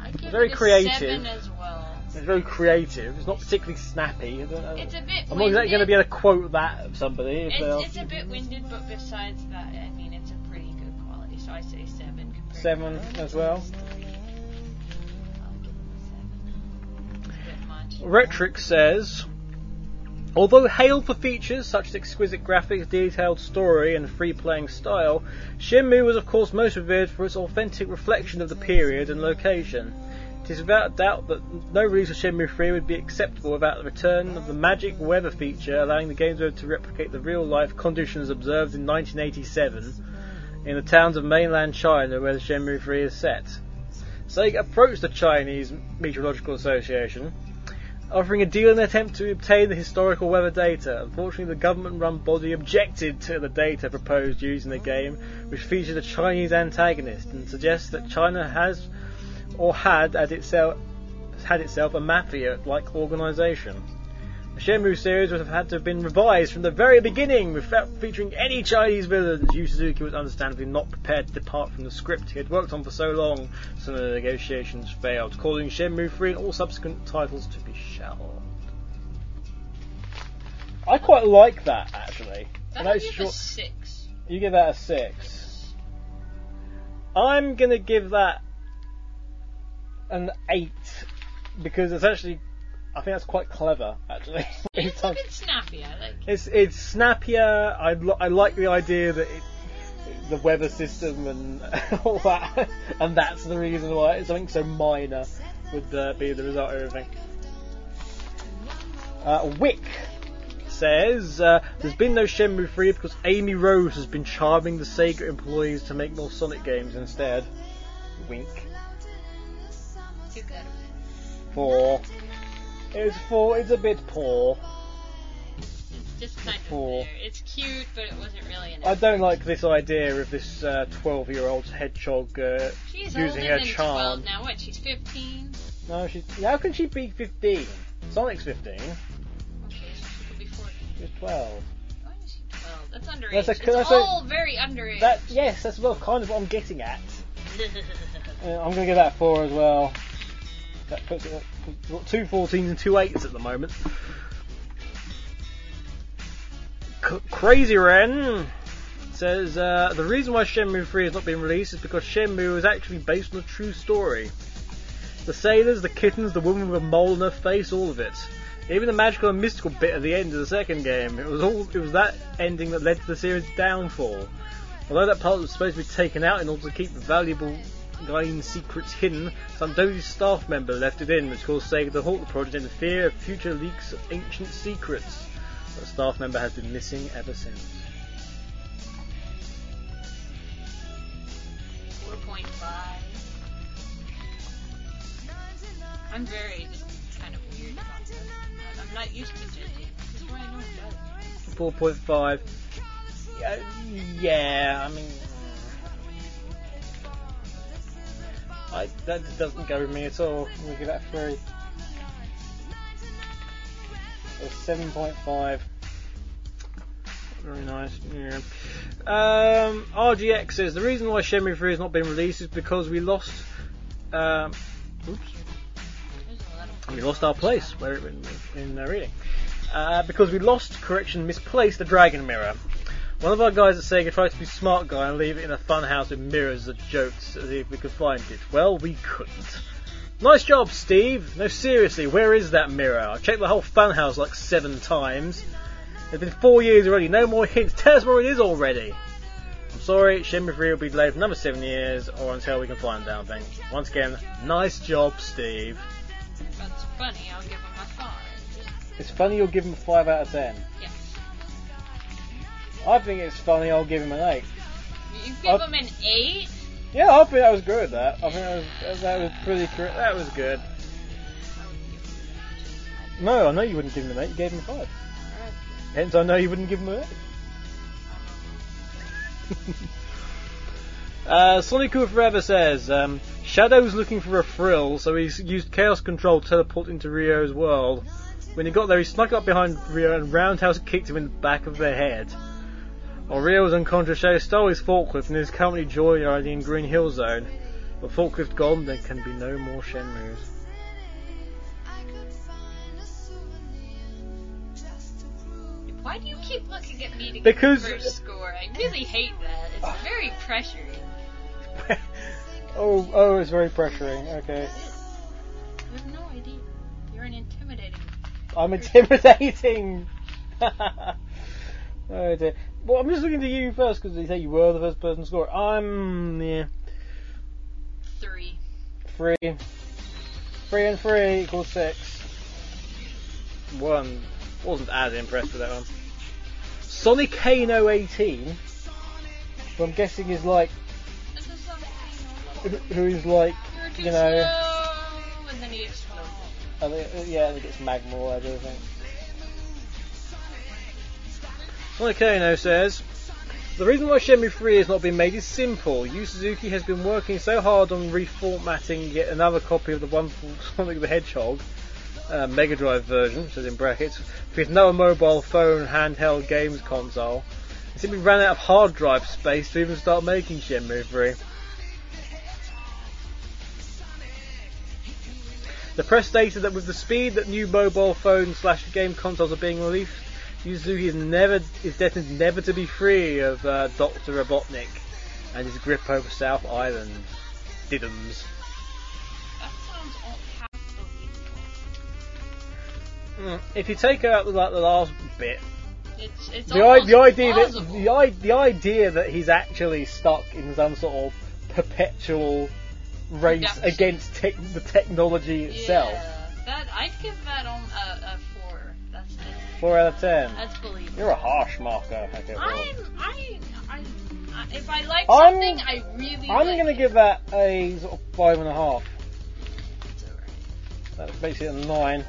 I give Very it a creative. seven as well. It's very creative. It's not particularly snappy. It's uh, a bit. I'm not going to be able to quote that of somebody. It's, it's a bit winded, but besides that, I mean, it's a pretty good quality. So I say seven. Seven as well. I'll give it a seven. It's a bit much. Retric says, although hailed for features such as exquisite graphics, detailed story, and free playing style, Shenmue was of course most revered for its authentic reflection of the period and location. It is without doubt that no release of Shenmue 3 would be acceptable without the return of the magic weather feature, allowing the game to replicate the real life conditions observed in 1987 in the towns of mainland China where the Shenmue 3 is set. Sega approached the Chinese Meteorological Association offering a deal in an attempt to obtain the historical weather data. Unfortunately, the government-run body objected to the data proposed using the game, which featured a Chinese antagonist and suggests that China has or had at itself had itself a mafia-like organisation. The Shenmue series would have had to have been revised from the very beginning without featuring any Chinese villains. Yu Suzuki was understandably not prepared to depart from the script he had worked on for so long, so the negotiations failed, causing Shenmue 3 and all subsequent titles to be shelved. I quite like that, actually. I know I'll give short- a six. You give that a 6. I'm going to give that an 8 because it's actually, I think that's quite clever, actually. It's *laughs* a bit snappy. I like. It's it's snappier. I, li- I like the idea that it, the weather system and *laughs* all that, *laughs* and that's the reason why it's something so minor would uh, be the result of everything. Uh, Wick says uh, there's been no Shenmue 3 because Amy Rose has been charming the Sega employees to make more Sonic games instead. Wink. Too good. Four. It's four. It's a bit poor. It's just kind of Four. there. It's cute, but it wasn't really enough. I don't like this idea of this 12 year old hedgehog uh, She's using older her than charm. 12 now. What? She's 15. No, she's. How can she be 15? Sonic's 15. Okay, so she could be 14. She's 12. Why is she 12? That's underage. That's a- it's that's a- all very underage. That yes, that's well kind of what I'm getting at. *laughs* Uh, I'm going to give that a four as well. That puts it at got two 14s and two 8s at the moment. C- Crazy Ren says uh, the reason why Shenmue 3 has not been released is because Shenmue is actually based on a true story. The sailors, the kittens, the woman with a mole on her face, all of it. Even the magical and mystical bit at the end of the second game. It was all it was that ending that led to the series' downfall. Although that part was supposed to be taken out in order to keep the valuable game secrets hidden, some dozy staff member left it in, which caused Sega to halt the project in the fear of future leaks of ancient secrets. The staff member has been missing ever since. 4.5. I'm very just kind of weird about this. I'm not used to judging. This is why I don't 4.5. Yeah, yeah, I mean. I, that doesn't go with me at all. I'm give that a 3. So 7.5. Very nice. Yeah. Um, RGX says the reason why Shenmue 3 has not been released is because we lost. Um, oops. We lost our place where in, in reading. Uh, because we lost, correction, misplaced the dragon mirror. One of our guys at Sega tried to be smart guy and leave it in a fun house with mirrors that jokes to see if we could find it. Well, we couldn't. Nice job, Steve. No, seriously, where is that mirror? I checked the whole fun house like seven times. It's been four years already. No more hints. Tell us where it is already. I'm sorry, Shenmue 3 will be delayed for another seven years or until we can find out. Then, once again, nice job, Steve. That's funny. I'll give him a five. It's funny you'll give him a 5 out of 10. Yes. I think it's funny I'll give him an 8. You give Uh, him an eight. Yeah, I think that was good, that. I think that was, that was pretty That was good. No, I know you wouldn't give him an 8, you gave him a 5. Alright. Hence, I know you wouldn't give him an 8. *laughs* uh, Sonic Forever says, um, Shadow's looking for a thrill, so he's used Chaos Control to teleport into Ryo's world. When he got there, he snuck up behind Ryo and roundhouse kicked him in the back of the head. O'Reil's and Contrashay stole his forklift and is currently joyriding in Green Hill Zone. With forklift gone, there can be no more Shenmues. Why do you keep looking at me to because get the first score? I really hate that. It's uh, *sighs* very pressuring. *laughs* oh, oh, it's very pressuring. Okay. You have no idea. You're an intimidating. I'm intimidating. *laughs* oh dear. Well, I'm just looking to you first because you say you were the first person to score. I'm yeah, Three. three. Three and three equals six. One. Wasn't as impressed with that one. Sonic Kano 18. Who I'm guessing is like This is something. who- is like you know. slow, and then he explodes. I think, yeah, I think it's magma or whatever, I think. Sonic Kano says, The reason why Shenmue 3 has not been made is simple. Yu Suzuki has been working so hard on reformatting yet another copy of the wonderful *laughs* Sonic the Hedgehog uh, Mega Drive version, says in brackets, with no mobile phone handheld games console. It simply ran out of hard drive space to even start making Shenmue 3. The press stated that with the speed that new mobile phone slash game consoles are being released, Yu Suzuki is never is destined never to be free of uh, Doctor Robotnik and his grip over South Island. Diddums. That sounds all half believable. Mm, If you take out the, like, the last bit, It's it's the, i- the idea that the, i- the idea that he's actually stuck in some sort of perpetual race Reduction. against tech the technology itself. Yeah, that I'd give that on a, a four. Out of ten. that's believable. You're a harsh marker. Okay, well. I'm I, I I if I like I'm- something, I really. I'm like gonna it. give that a sort of five and a half. That's basically a nine.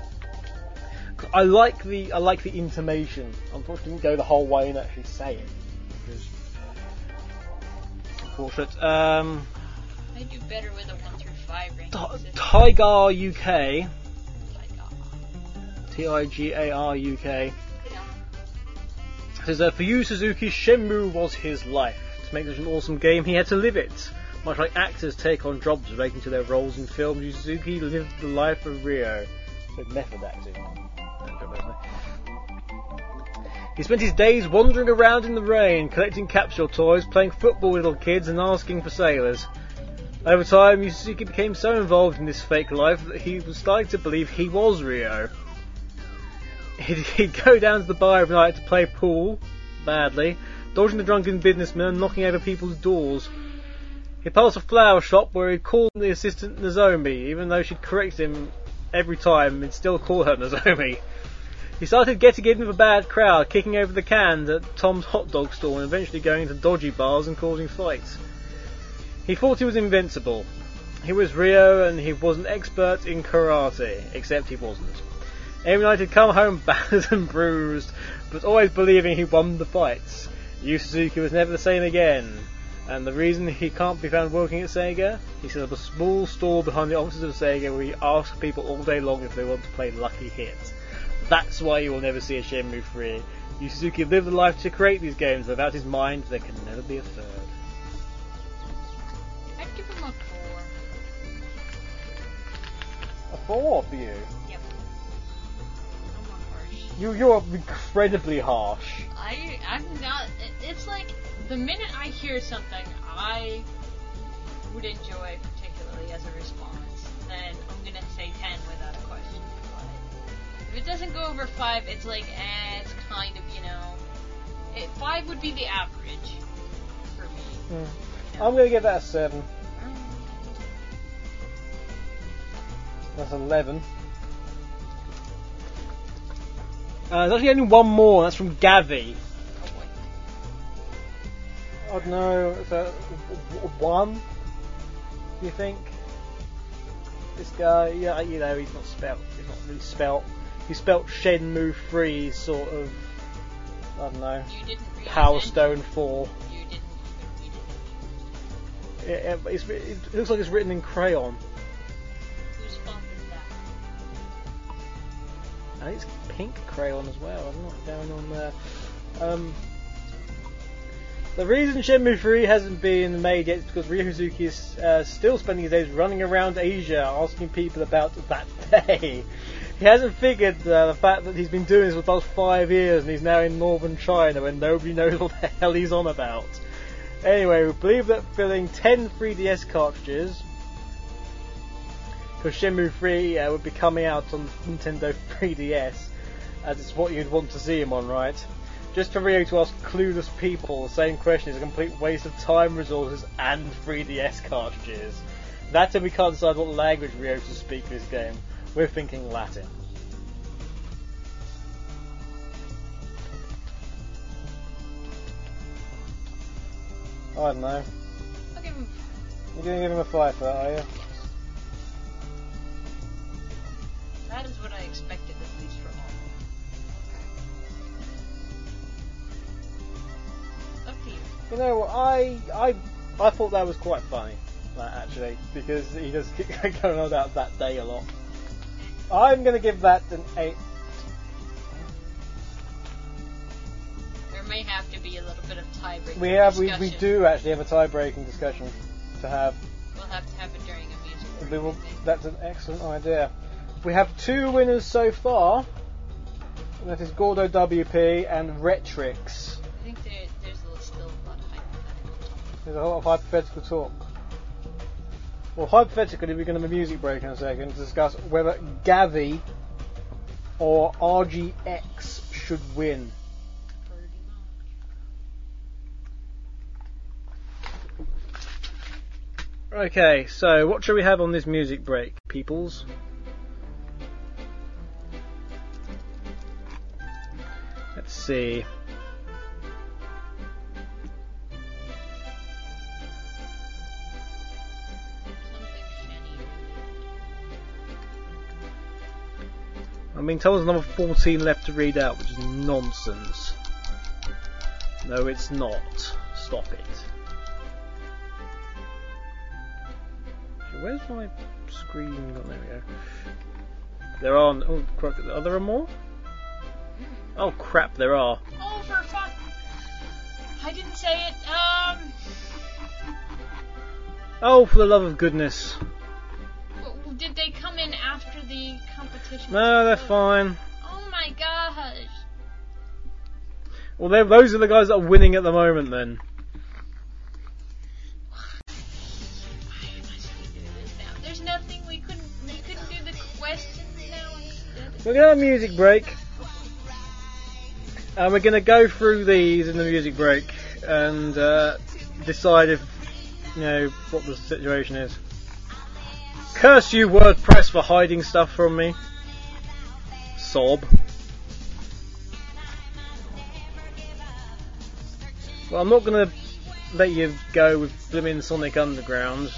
I like the I like the intimation. Unfortunately, didn't go the whole way and actually say it. Is Unfortunate. Um, I do better with a one through five ranking Ti- Tigar UK, T I G A R UK, says that for Yu, Suzuki, Shenmue was his life. To make such an awesome game, he had to live it. Much like actors take on jobs relating to their roles in films, Suzuki lived the life of Ryo with method acting. He spent his days wandering around in the rain, collecting capsule toys, playing football with little kids, and asking for sailors. Over time, Yu Suzuki became so involved in this fake life that he was starting to believe he was Ryo. He'd, he'd go down to the bar every night to play pool, badly, dodging the drunken businessmen and knocking over people's doors. He'd pass a flower shop where he'd call the assistant Nozomi, even though she'd correct him every time and still call her *laughs* Nozomi. He started getting in with a bad crowd, kicking over the cans at Tom's hot dog stall and eventually going to dodgy bars and causing fights. He thought he was invincible. He was Ryo and he was an expert in karate, except he wasn't. Every night he'd come home *laughs* battered and bruised, but always believing he won the fights. Yu Suzuki was never the same again, and the reason he can't be found working at Sega, he set up a small store behind the offices of Sega where he asks people all day long if they want to play Lucky Hit. That's why you will never see a Shenmue 3. Yu Suzuki lived the life to create these games, without his mind there can never be a third. I'd give him a four. A 4 for you? You you're incredibly harsh. I I'm not. It's like the minute I hear something I would enjoy particularly as a response, then I'm gonna say ten without a question. But if it doesn't go over five, it's like eh, it's kind of you know. It, five would be the average for me. you know. I'm gonna give that a 7. That's 11. Uh, there's actually only one more, that's from Gavi. Oh. I don't know, it's a w- one. Do you think? This guy, yeah, you know, he's not spelt. He's not really spelt. He spelt Shenmue 3, sort of. I don't know. You Power. Stone 4. You didn't it. It, it, it's, it looks like it's written in crayon. Whose fault is that? Pink crayon as well. I'm not down on there. Um, the reason Shenmue 3 hasn't been made yet is because Ryosuke is uh, still spending his days running around Asia asking people about that *laughs* day. he hasn't figured uh, the fact that he's been doing this for past five years and he's now in northern China and nobody *laughs* knows what the hell he's on about. Anyway, we believe that filling 10 3DS cartridges for Shenmue 3 uh, would be coming out on Nintendo *laughs* 3DS, as it's what you'd want to see him on, right? Just for Ryo to ask clueless people the same question is a complete waste of time, resources, and 3DS cartridges. That and we can't decide what language Ryo to speak for this game. We're thinking Latin. I don't know. I'll give him You're gonna give him a five for that, are you? That is what I expected you. Know, what, I I I thought that was quite funny, that, actually, because he does keep *laughs* going on about that day a lot. I'm gonna give that an eight. There may have to be a little bit of tiebreaker We have we, we do actually have a tie-breaking discussion to have. We'll have to have it during a music. We will, that's an excellent idea. We have two winners so far. That is Gordo WP and Retrix. I think there, There's a lot of hypothetical talk. Well, hypothetically, we're going to have a music break in a second to discuss whether Gavi or RGX should win. Okay, so what shall we have on this music break, peoples? Let's see. Being told there's another 14 left to read out, which is nonsense. No, it's not. Stop it. Where's my screen? Oh, there we go. There are. Oh, crap, are there more? Oh crap, there are. Oh, for fuck! I didn't say it. Um, Oh, for the love of goodness. did they come in the competition? No, they're fine. Oh my gosh! Well, they're- those are the guys that are winning at the moment then. We do this now? There's nothing we couldn't. We couldn't do the questions now. We're gonna have a music break. And we're gonna go through these in the music break and uh, decide if you know what the situation is. Curse you, WordPress, for hiding stuff from me. Sob. Well, I'm not gonna let you go with Blimmin' Sonic Underground.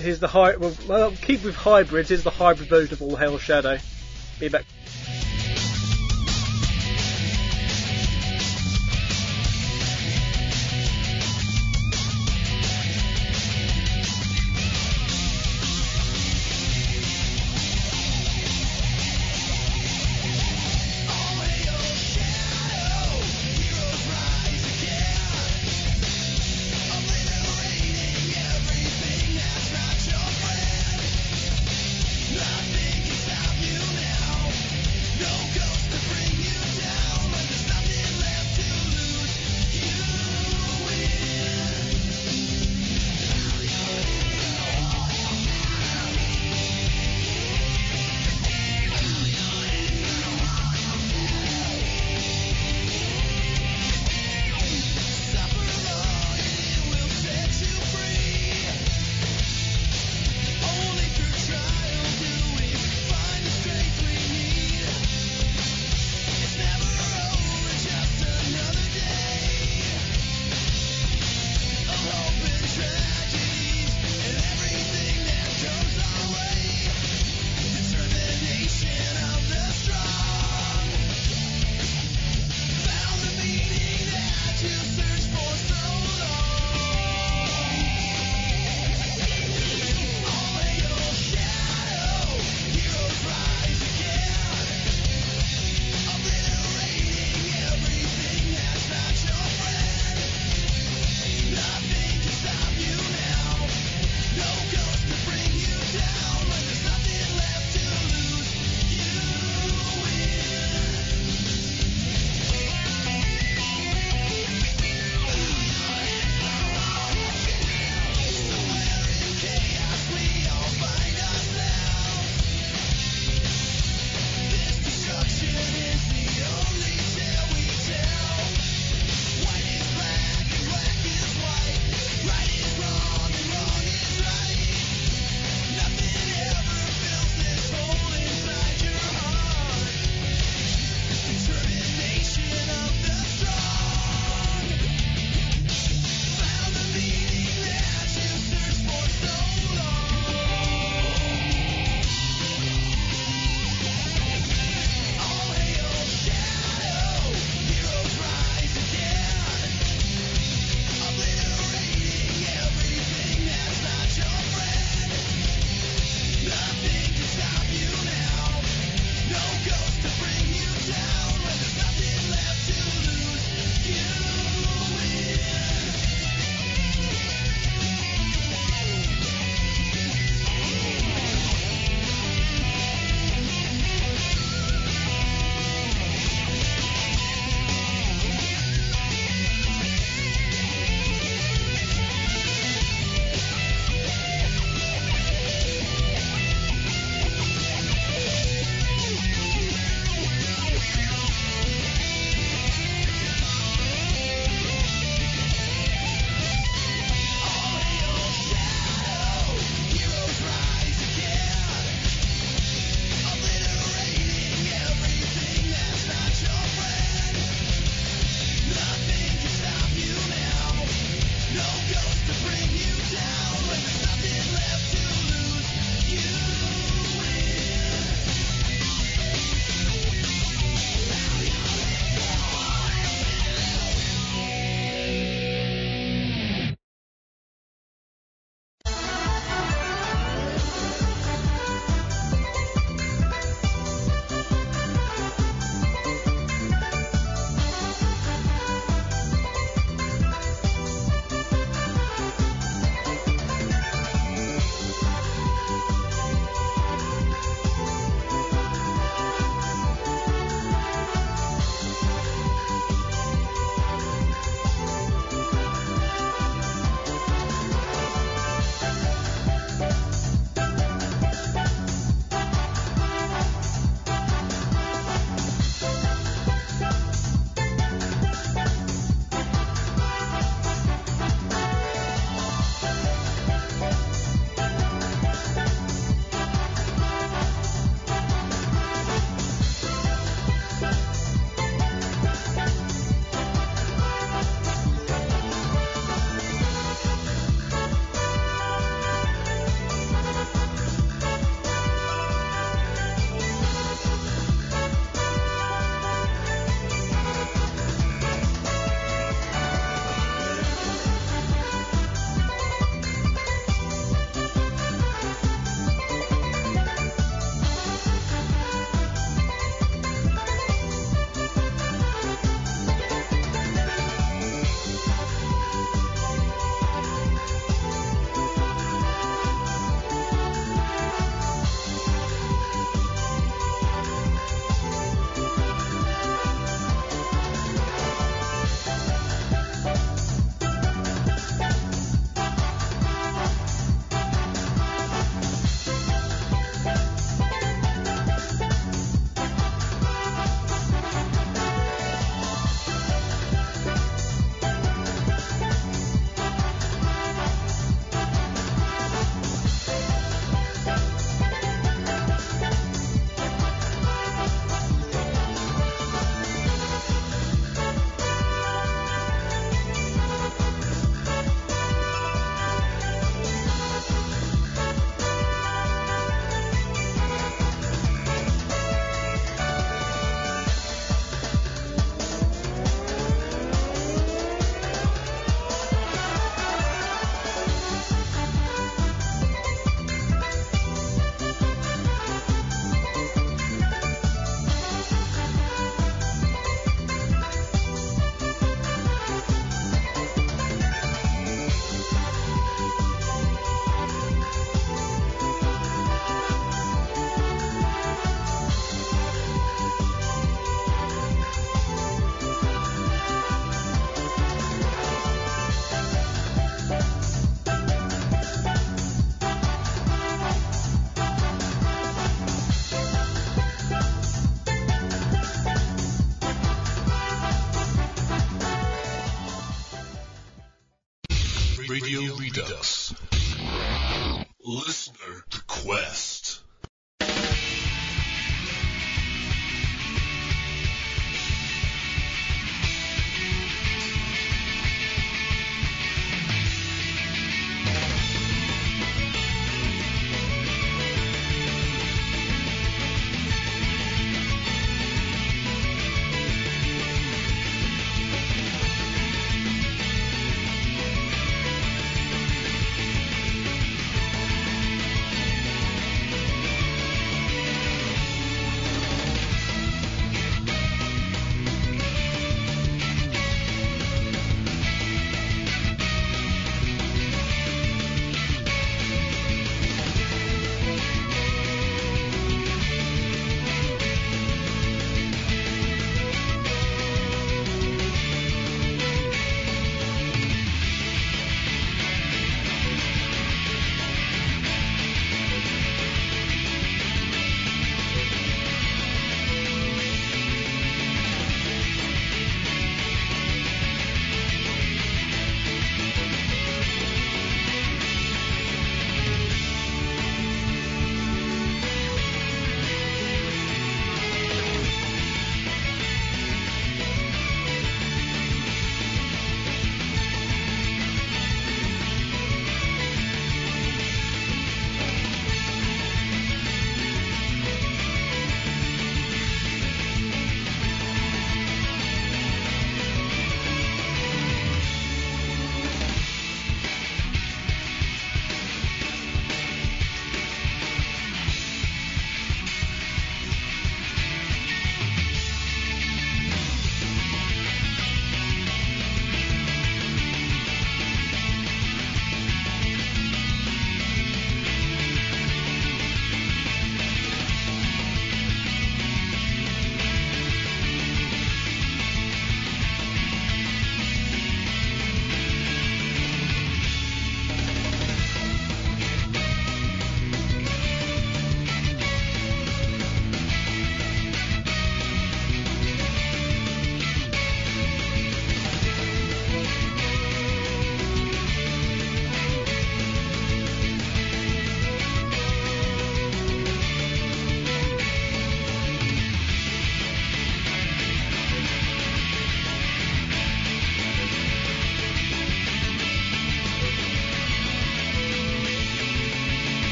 Here's the high. Well, well, keep with hybrids. Here's the hybrid version of All Hail Shadow. Be back.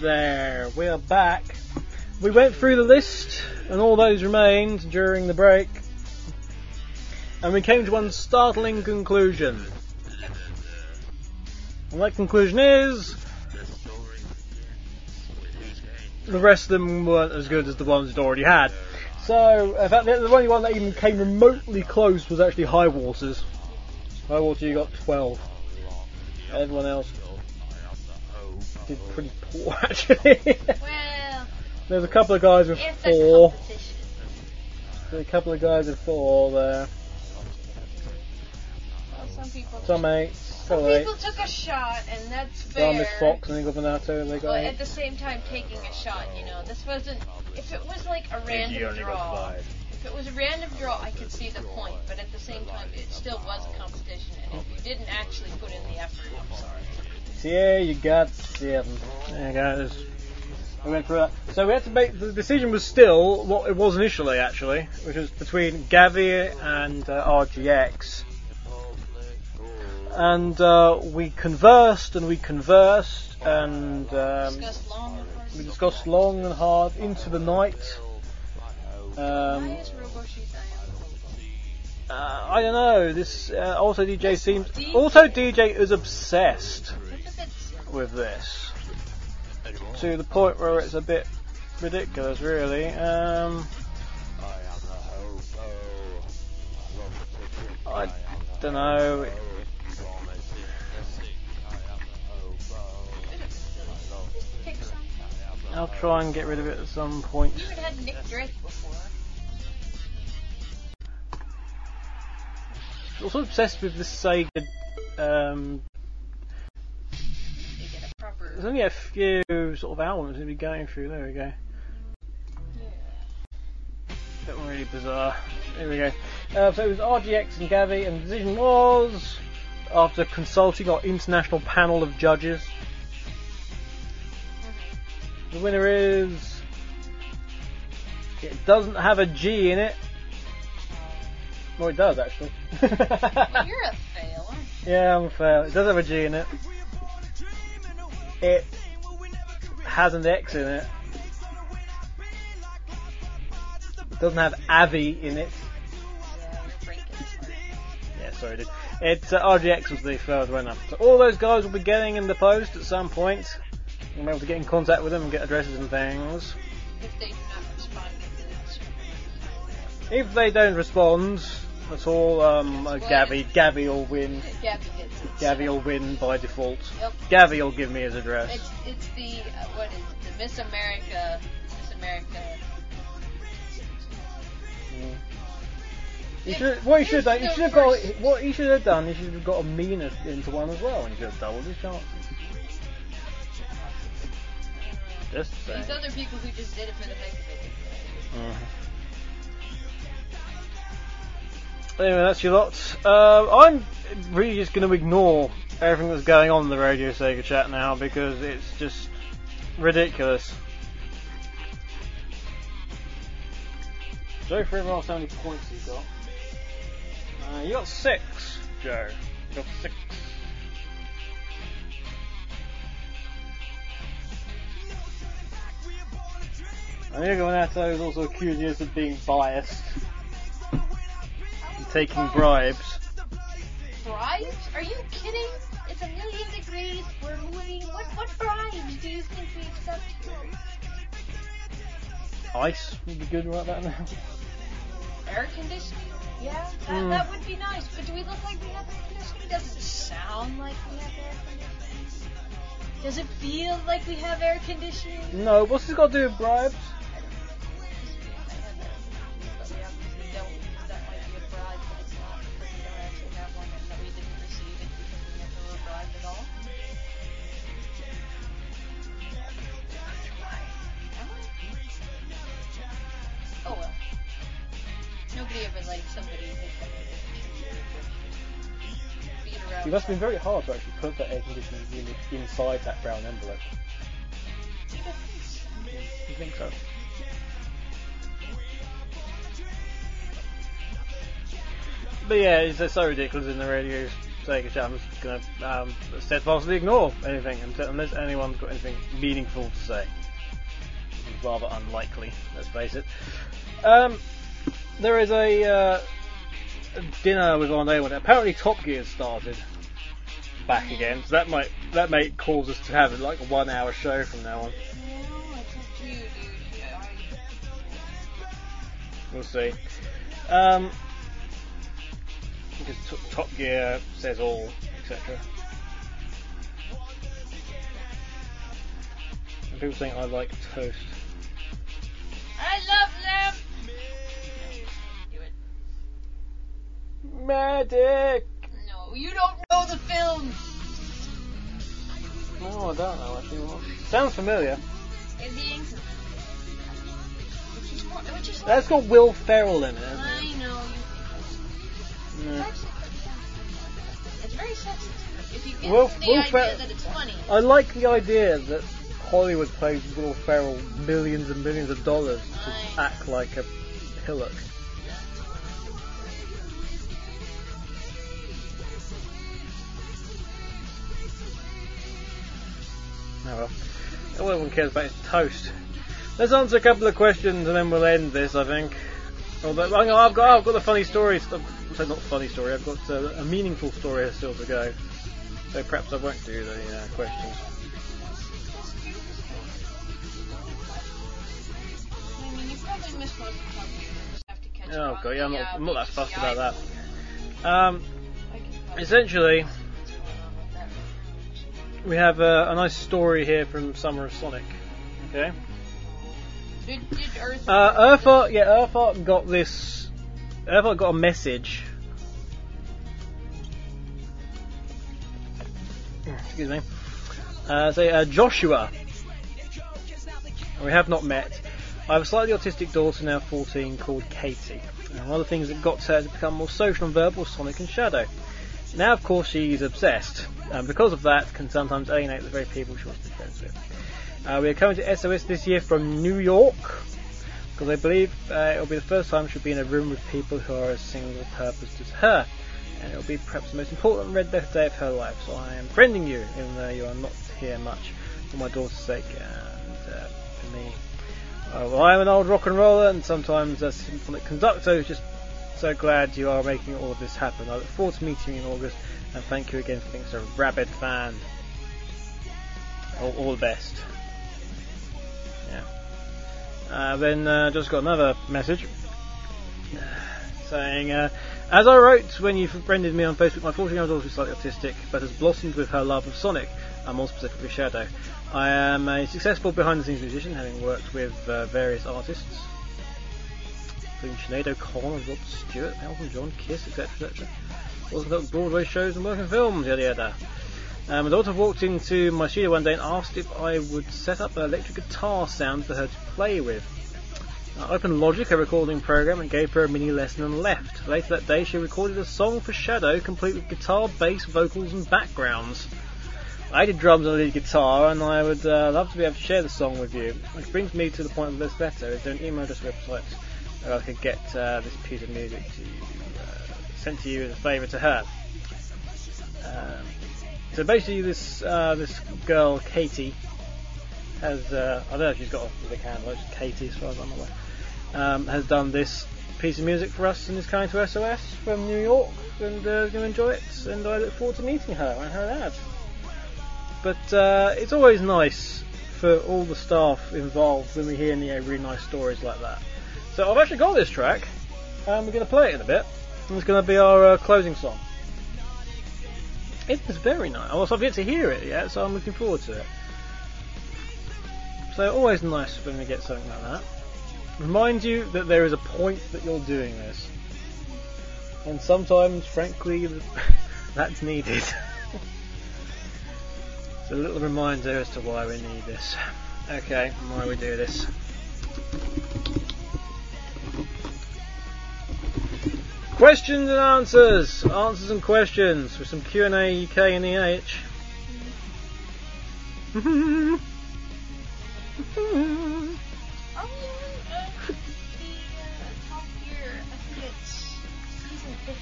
There, we are back. We went through the list and all those remained during the break. And we came to one startling conclusion. And that conclusion is the rest of them weren't as good as the ones you'd already had. So, in fact, the the only one that even came remotely close was actually High Waters. High Water, you got 12. Everyone else did pretty poor, actually. Well, There's a couple of guys with four. There's a couple of guys with four there. Well, some people. Some eights. some Some eight. people took a shot, and that's fair. Some Miss Fox and Eagle Banato, they got But eight. at the same time, taking a shot, you know, this wasn't. If it was like a random draw, if it was a random draw, I could see the point. But at the same time, it still was a competition, and if you didn't actually put in the effort, I'm sorry. So yeah, you got seven. There you go. We went through that. So we had to make the decision was still what it was initially, actually, which was between Gavi and uh, RGX. And uh, we conversed and we conversed and um, Discussed long and hard. we discussed long and hard into the night. Um, Why is Roboshi Diamond? uh, I don't know. This uh, also DJ seems also DJ is obsessed It's a bit with this anymore. to the point where it's a bit ridiculous, really. Um, I don't know. I'll try and get rid of it at some point. You even had Nick Drake before. Obsessed with the Sega um, proper. there's only a few sort of albums to be going through. There we go. Yeah. That one really bizarre. There we go. Uh, so it was RGX and Gavi, and the decision was after consulting our international panel of judges. The winner is. It doesn't have a G in it. Well, it does actually. *laughs* Well, you're a fail, aren't you? yeah, I'm a fail. It does have a G in it. It has an X in it. It doesn't have Avi in it. Yeah, you're breaking. Yeah, sorry, dude. It's uh, RGX was the third winner. So all those guys will be getting in the post at some point. You'll be able to get in contact with them and get addresses and things. If they do not respond. If they don't respond at all, um, uh, Gavi, Gavi will win. Gabby gets it. Will win by default. Yep. Gavi will give me his address. It's it's the uh, what is it? The Miss America Miss America. Mm. You should, what he should have done, he should have got, what he should have done, he should have got a meaner into one as well, and he should have doubled his chances. Just saying. These other people who just did it for the heck of it. Mhm. Anyway, that's your lot. Uh, I'm really just going to ignore everything that's going on in the Radio Sega chat now because it's just ridiculous. Joe, for everyone else, how many points you got? Uh, you got six, Joe. You got six. And is also accusing us of being biased taking bribes. Bribes? Are you kidding? It's a million degrees. We're moving. What what bribes do you think we accept? Ice would be good right about now. Air conditioning? Yeah, that, Mm. that would be nice. But do we look like we have air conditioning? Does it sound like we have air conditioning? Does it feel like we have air conditioning? No, what's this got to do with bribes? Nobody ever liked somebody who beat around. It must have been very hard to actually put that air conditioning unit inside that brown envelope. You think so? But yeah, it's just so ridiculous in the radio Sega chat. I'm just gonna um, steadfastly ignore anything unless anyone's got anything meaningful to say. Rather unlikely, let's face it. Um, there is a, uh, dinner with Arne when apparently Top Gear started back again, so that might that may cause us to have like a one hour show from now on. We'll see. Um, because t- Top Gear says all, etc. People saying I like toast. I love them. Medic! No, you don't know the film. No, I don't know actually. What? Sounds familiar. In the Anchorman. Which is more, which is That's got Will Ferrell in it. I know you. It's Yeah. funny. It's very sensitive. If you get Well, the Will idea Fer- that it's funny. I like the idea that Hollywood pays Will Ferrell millions and millions of dollars to Aye. act like a hillock. Oh well. All everyone cares about is toast. Let's answer a couple of questions and then we'll end this, I think. Although, I've got, I've got a funny story. So not funny story. I've got uh, a meaningful story still to go. So perhaps I won't do the uh, questions. The Oh god, yeah, I'm not, I'm not that fussed about that. Um, essentially, we have uh, a nice story here from Summer of Sonic. Okay. Did, did Earth? Uh, Earthart, yeah, Earthart got this. Earthart got a message. Excuse me. Uh, say, uh, Joshua. We have not met. I have a slightly autistic daughter, now 14, called Katie. And one of the things that got her to become more social and verbal was Sonic and Shadow. Now, of course, she's obsessed, and because of that, can sometimes alienate the very people she wants to be friends with. Uh, we are coming to SOS this year from New York, because I believe uh, it'll be the first time she'll be in a room with people who are as single purpose as her, and it'll be perhaps the most important red letter day of her life. So I am friending you, even though you are not here much, for my daughter's sake and uh, for me. Well, I am an old rock and roller and sometimes a symphonic conductor just so glad you are making all of this happen. I look forward to meeting you in August and thank you again for being so rabid fan. All, all the best. Yeah. Uh, then uh, just got another message saying, uh, as I wrote when you friended me on Facebook, my 14 year old daughter is slightly autistic, but has blossomed with her love of Sonic, and more specifically Shadow. I am a successful behind the scenes musician, having worked with uh, various artists, including Sinead O'Connor, Rod Stewart, Elton John, Kiss, etc. etc. Also conducted Broadway shows and working films, yada yada. Um, my daughter walked into my studio one day and asked if I would set up an electric guitar sound for her to play with. I opened Logic, a recording program, and gave her a mini lesson and left. Later that day, she recorded a song for Shadow, complete with guitar, bass, vocals, and backgrounds. I did drums and lead guitar, and I would uh, love to be able to share the song with you. Which brings me to the point of this letter. Is there an email address website I could get uh, this piece of music to uh, sent to you as a favour to her? Um, so basically, this uh, this girl Katie has uh, I don't know if she's got a big handle. It's Katie, as far as I'm aware. Um, has done this piece of music for us and is coming to SOS from New York, and uh, going to enjoy it. And I look forward to meeting her and her dad. But uh, it's always nice for all the staff involved when we hear any really nice stories like that. So I've actually got this track, and we're going to play it in a bit. And it's going to be our uh, closing song. It was very nice. I've yet to hear it yet, so I'm looking forward to it. So always nice when we get something like that. Remind you that there is a point that you're doing this. And sometimes, frankly, *laughs* that's needed. *laughs* it's a little reminder as to why we need this. Okay, why we do this. Questions and answers, answers and questions with some Q and A, UK and EH. Are we on the top gear? I think it's season 15.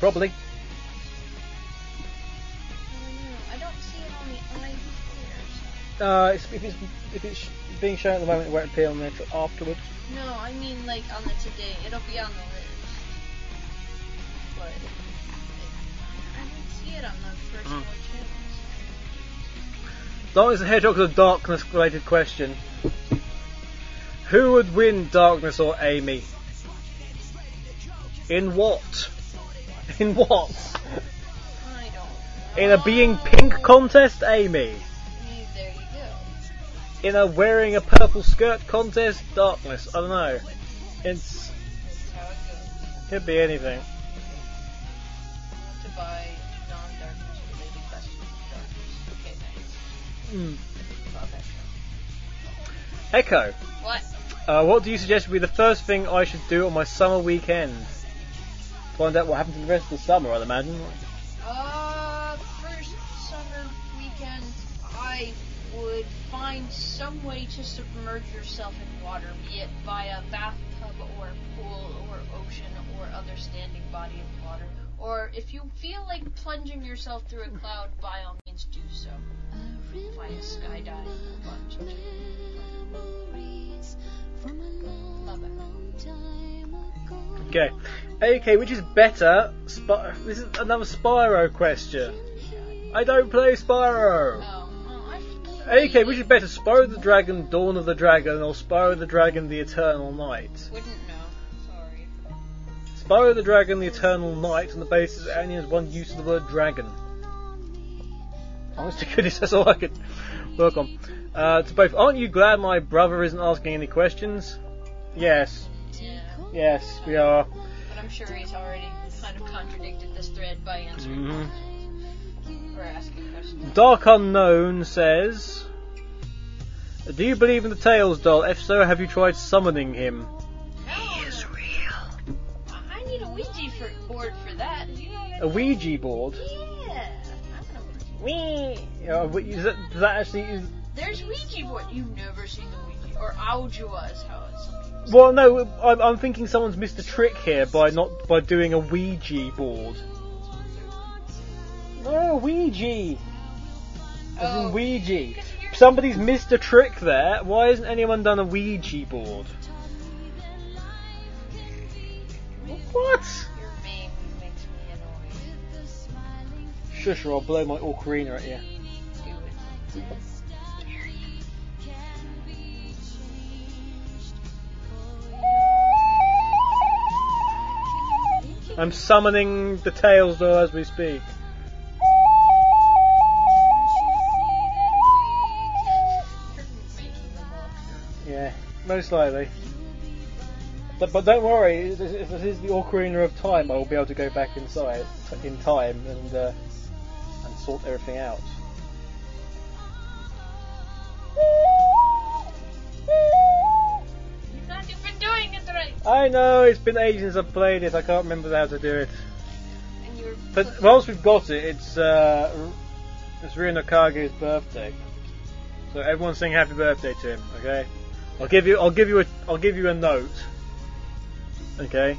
Probably. I don't know. I don't see it on the eye. Uh, it's, if it's if it's being shown at the moment, it won't appear on there afterwards. No, I mean like on the today. It'll be on the list. But it, I don't see it on the first Mm. four channels. Darkness and Hedgehog is a darkness related question. Who would win Darkness or Amy? In what? In what? I don't. In a being pink contest, Amy. There you go. In a wearing a purple skirt contest, Darkness. I don't know. It's it could be anything. To buy non-darkness related questions. Okay, thanks. Hmm. Echo. What? Uh, what do you suggest would be the first thing I should do on my summer weekend? Find out what happened to the rest of the summer, I'd imagine. Uh, find some way to submerge yourself in water, be it via bathtub or pool or ocean or other standing body of water. Or if you feel like plunging yourself through a cloud, by all means do so. Via skydiving or bungee Love it. Okay. Okay, which is better? Spy- this is another Spyro question. I don't play Spyro. Oh, Okay, which is better, Spyro the Dragon, Dawn of the Dragon, or Spyro the Dragon, The Eternal Night? wouldn't know. Sorry. Spyro the Dragon, the Eternal Night, on the basis it only has one use of the word dragon. Honest to goodness, that's all I could work on. Uh, to both, aren't you glad my brother isn't asking any questions? Yes, Yeah. yes, we are. But I'm sure he's already kind of contradicted this thread by answering Mhm. Or asking questions. Dark Unknown says, Do you believe in the Tails doll? If so, have you tried summoning him? He is real. I need a Ouija for, board for that. Do you know what I A? Ouija board? Yeah. I'm gonna Wee. Is that, does that actually is, There's Ouija board. You've never seen the Ouija or Aujua is how it's. Well, no, I'm, I'm thinking someone's missed a trick here by not by doing a Ouija board. No, Ouija. As in Oh. Ouija. Somebody's missed a trick there. Why hasn't anyone done a Ouija board? What? Your name makes me annoyed. Shush, or I'll blow my ocarina at you. Do it. I'm summoning the Tails doll as we speak. Most likely. But, but don't worry, if this is the Ocarina of Time, I will be able to go back inside in time and uh, and sort everything out. You've not doing it right. I know it's been ages since I've played it. I can't remember how to do it. And you're. But once we've got it, it's uh, it's Ryo Kage's birthday, so everyone sing happy birthday to him. Okay, I'll give you I'll give you a I'll give you a note. Okay.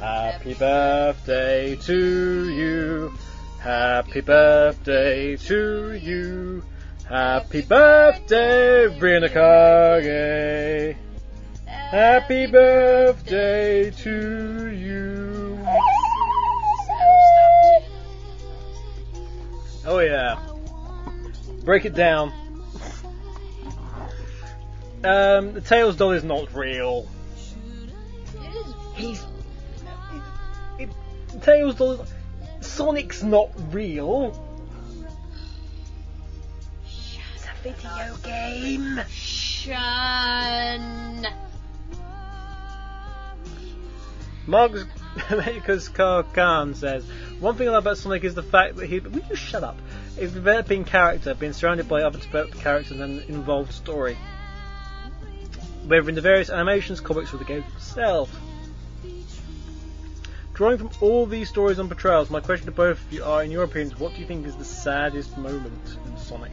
Happy birthday to you. Happy birthday to you. Happy birthday, Kage. Happy birthday to you. Oh yeah. Break it down. Um, the Tails doll is not real. It is. He's. It, it, Tails doll. Sonic's not real. It's a video game. Shun. Mugs *laughs* America's Car Khan says, One thing I love about Sonic is the fact that he. Will you shut up? Is developing character, being surrounded by other developed characters and an involved story. Whether in the various animations, comics, or the game itself. Drawing from all these stories and portrayals, my question to both of you are, in your opinions, what do you think is the saddest moment in Sonic?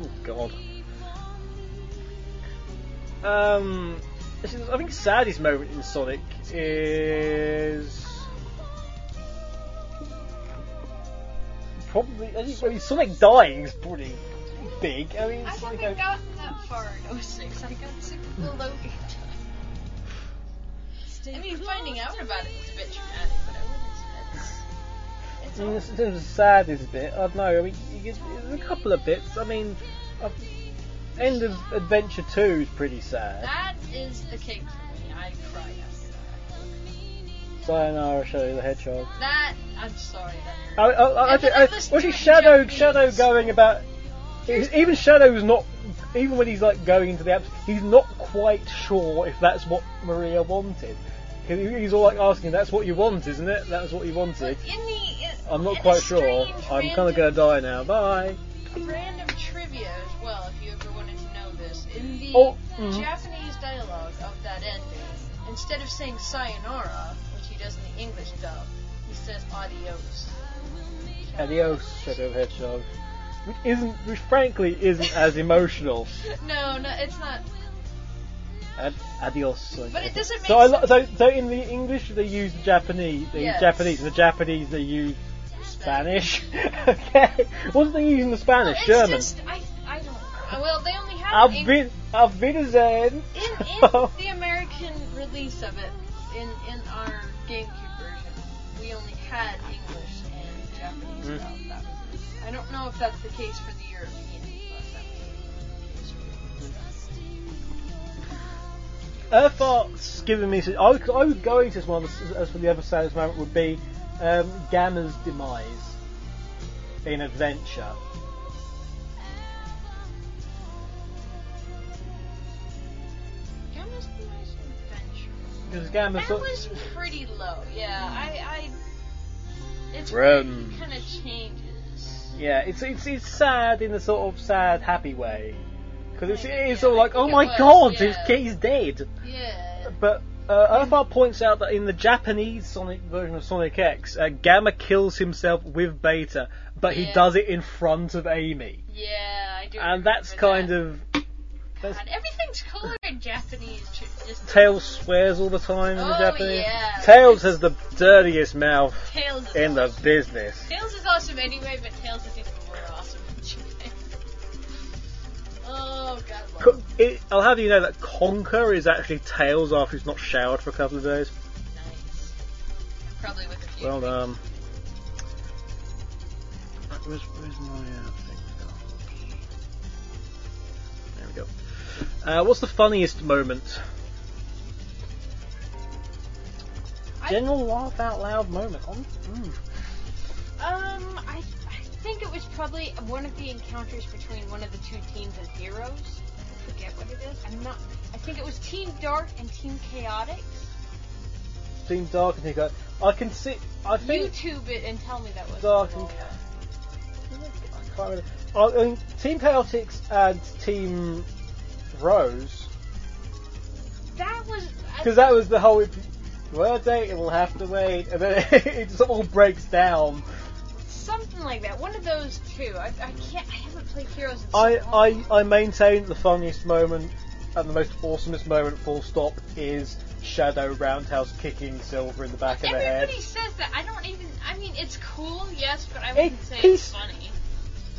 Oh God. Um, I think saddest moment in Sonic is probably. I Sonic dying is pretty big. I mean, I it's like haven't a- gotten that far in 06. I got sick of the loading time. I mean, finding out about it was a bit traumatic, but I wouldn't say it's. It's I mean, all- this is the saddest bit. I don't know. I mean, you there's a couple of bits. I mean, uh, end of Adventure Two is pretty sad. That is the cake for me. I cried after that. Sayonara, Shadow the Hedgehog. That I'm sorry. That I. I, I, I, I, I was he it Shadow? Shadow going about? Even Shadow's not. Even when he's like going into the apps, he's not quite sure if that's what Maria wanted. 'Cause he- He's all like asking, "That's what you want, isn't it? That's what you wanted." But in the, in, I'm not quite sure. I'm kind of gonna die now. Bye. Random trivia as well, if you ever wanted to know this. In the Oh, mhm. Japanese dialogue of that ending, instead of saying sayonara, which he does in the English dub, he says adios. Adios, Shadow Hedgehog. Which isn't, which frankly isn't as emotional. *laughs* No, no, it's not. Ad- adios. I But it guess. doesn't make so, I, lo- sense. so, so in the English they use the Japanese. They Yes. use Japanese. In the Japanese they use Spanish. *laughs* okay. What's they using the Spanish? It's German. just, I, I don't. uh, Well, they only have Auf, Eng- Wi- auf Wiedersehen. in, in *laughs* the American release of it, in in our GameCube version, we only had English and Japanese Mm. That was it. I don't know if that's the case for the European, but that the case for Earthart's given me. I was, I was going to this one as, as for the other saddest moment would be um, Gamma's demise in Adventure. Gamma's the nice adventure. Because Gamma That sort was *laughs* pretty low. Yeah, I. I it's Run. kind of changes. Yeah, it's, it's it's sad in a sort of sad happy way. Because it's, it's yeah, all I like, oh my was, god, yeah. he's, he's dead. Yeah. But uh, points out that in the Japanese Sonic version of Sonic X, uh, Gamma kills himself with Beta, but he does it in front of Amy, Yeah, I do. and that's kind that. of God, everything's colored in Japanese. Just Tails swears all the time in the Oh, Japanese. yeah. Tails has the dirtiest mouth Tails in the awesome. business. Tails is awesome anyway, but Tails is even more awesome in Japan. Oh god, It, I'll have you know that Conker is actually Tails after he's not showered for a couple of days. Nice. Probably with a few. Well done. Where's, where's my uh, thing? There we go. Uh, what's the funniest moment? I- General laugh out loud moment. On, mm. Um, I, I think it was probably one of the encounters between one of the two teams of heroes. I forget what it is. I'm not. I think it was Team Dark and Team Chaotix. Team Dark and Nico. I can see. I think YouTube it and tell me that was Dark and. I can't remember. I mean, Team Chaotix and Team Rose. That was Because that was the whole. Well, date it will have to wait, and then *laughs* it just all breaks down. something like that. One of those two. I, I can't. I haven't played Heroes in so I, long. I, I maintain the funniest moment and the most awesomest moment, full stop, is Shadow Roundhouse kicking Silver in the back of the head. Everybody says that. I don't even. I mean, it's cool, yes, but I wouldn't It- say it's funny.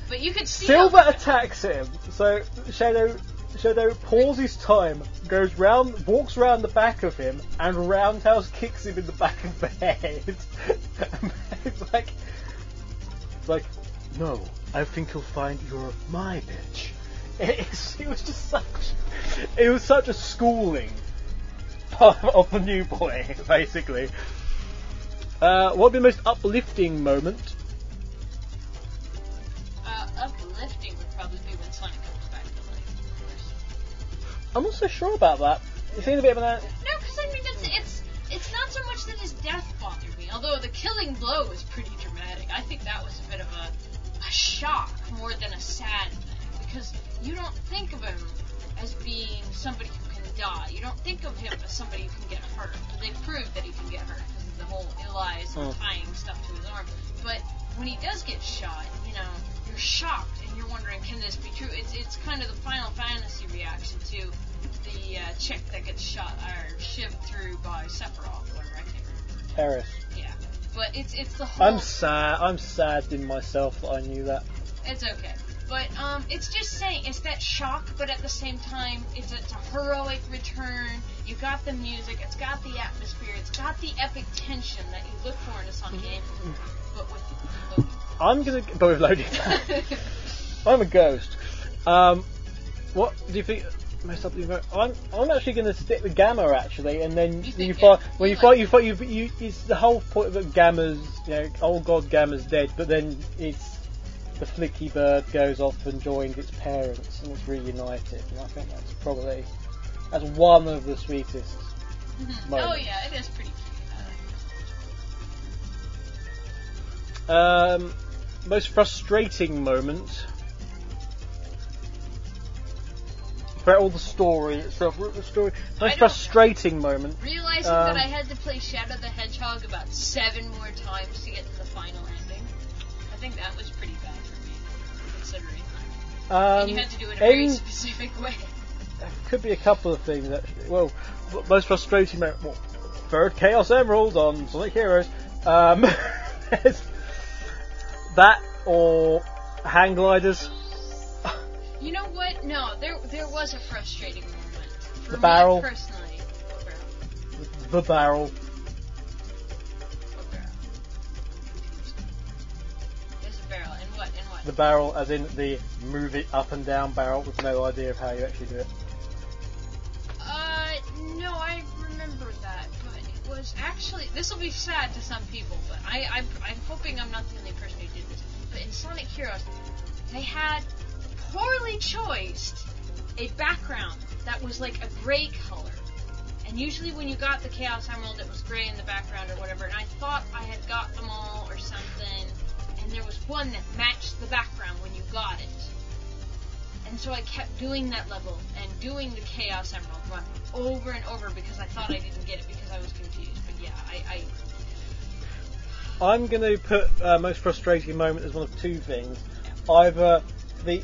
But you could see Silver attacks him, so Shadow Shadow pauses time, goes round, walks round the back of him, and Roundhouse kicks him in the back of the head. *laughs* it's like, it's like, no, I think you'll find you're my bitch. It's, it was just such, it was such a schooling of, of the new boy, *laughs* basically. Uh, what would be the most uplifting moment? Uh, uplifting I'm not so sure about that. It seems a bit of an. No, because I mean, it's it's it's not so much that his death bothered me. Although the killing blow was pretty dramatic. I think that was a bit of a a shock more than a sad thing because you don't think of him as being somebody who can die. You don't think of him as somebody who can get hurt. But they proved that he can get hurt because of the whole Elise Hmm. tying stuff to his arm. But when he does get shot, you know, you're shocked and you're wondering, can this be true? It's it's kind of the Final Fantasy reaction to the uh, chick that gets shot or shivved through by Sephiroth, whatever I can't remember. Terrace. Yeah, but it's it's the whole. I'm sad. I'm sad in myself that I knew that. It's okay. But um, it's just saying it's that shock, but at the same time, it's a, it's a heroic return. You got the music, it's got the atmosphere, it's got the epic tension that you look for in a Sonic game, but with Loki. I'm gonna go with loading. *laughs* I'm a ghost. Um, what do you think? Up I'm I'm actually going to stick with Gamma actually, and then You you, think fight when you you fight you fight you, you it's the whole point of Gamma's you know oh god Gamma's dead, but then it's the flicky bird goes off and joins its parents and it's reunited, and I think that's probably that's one of the sweetest. oh yeah, it is pretty cute. I like it. Um, most frustrating moment. For all the story, it's for the story. Most frustrating moment. Realizing Um, that I had to play Shadow the Hedgehog about seven more times to get to the final ending, I think that was pretty bad for me, considering. Um, and you had to do it in a very specific *laughs* way. could be a couple of things actually. Well, most frustrating moment. Well, third Chaos Emerald on Sonic Heroes. Um, *laughs* that or hang gliders. You know what? No, there there was a frustrating moment. For The me barrel. personally. What barrel? The barrel. What barrel? There's a barrel. In what? In what? The barrel, as in the move it up and down barrel, with no idea of how you actually do it. Was actually this will be sad to some people, but I I'm, I'm hoping I'm not the only person who did this. But in Sonic Heroes, they had poorly choiced a background that was like a gray color. And usually when you got the Chaos Emerald, it was gray in the background or whatever. And I thought I had got them all or something. And there was one that matched the background when you got it. And so I kept doing that level and doing the Chaos Emerald run over and over because I thought I didn't get it because I was confused. But yeah, I, I I'm going to put uh, most frustrating moment as one of two things. Either the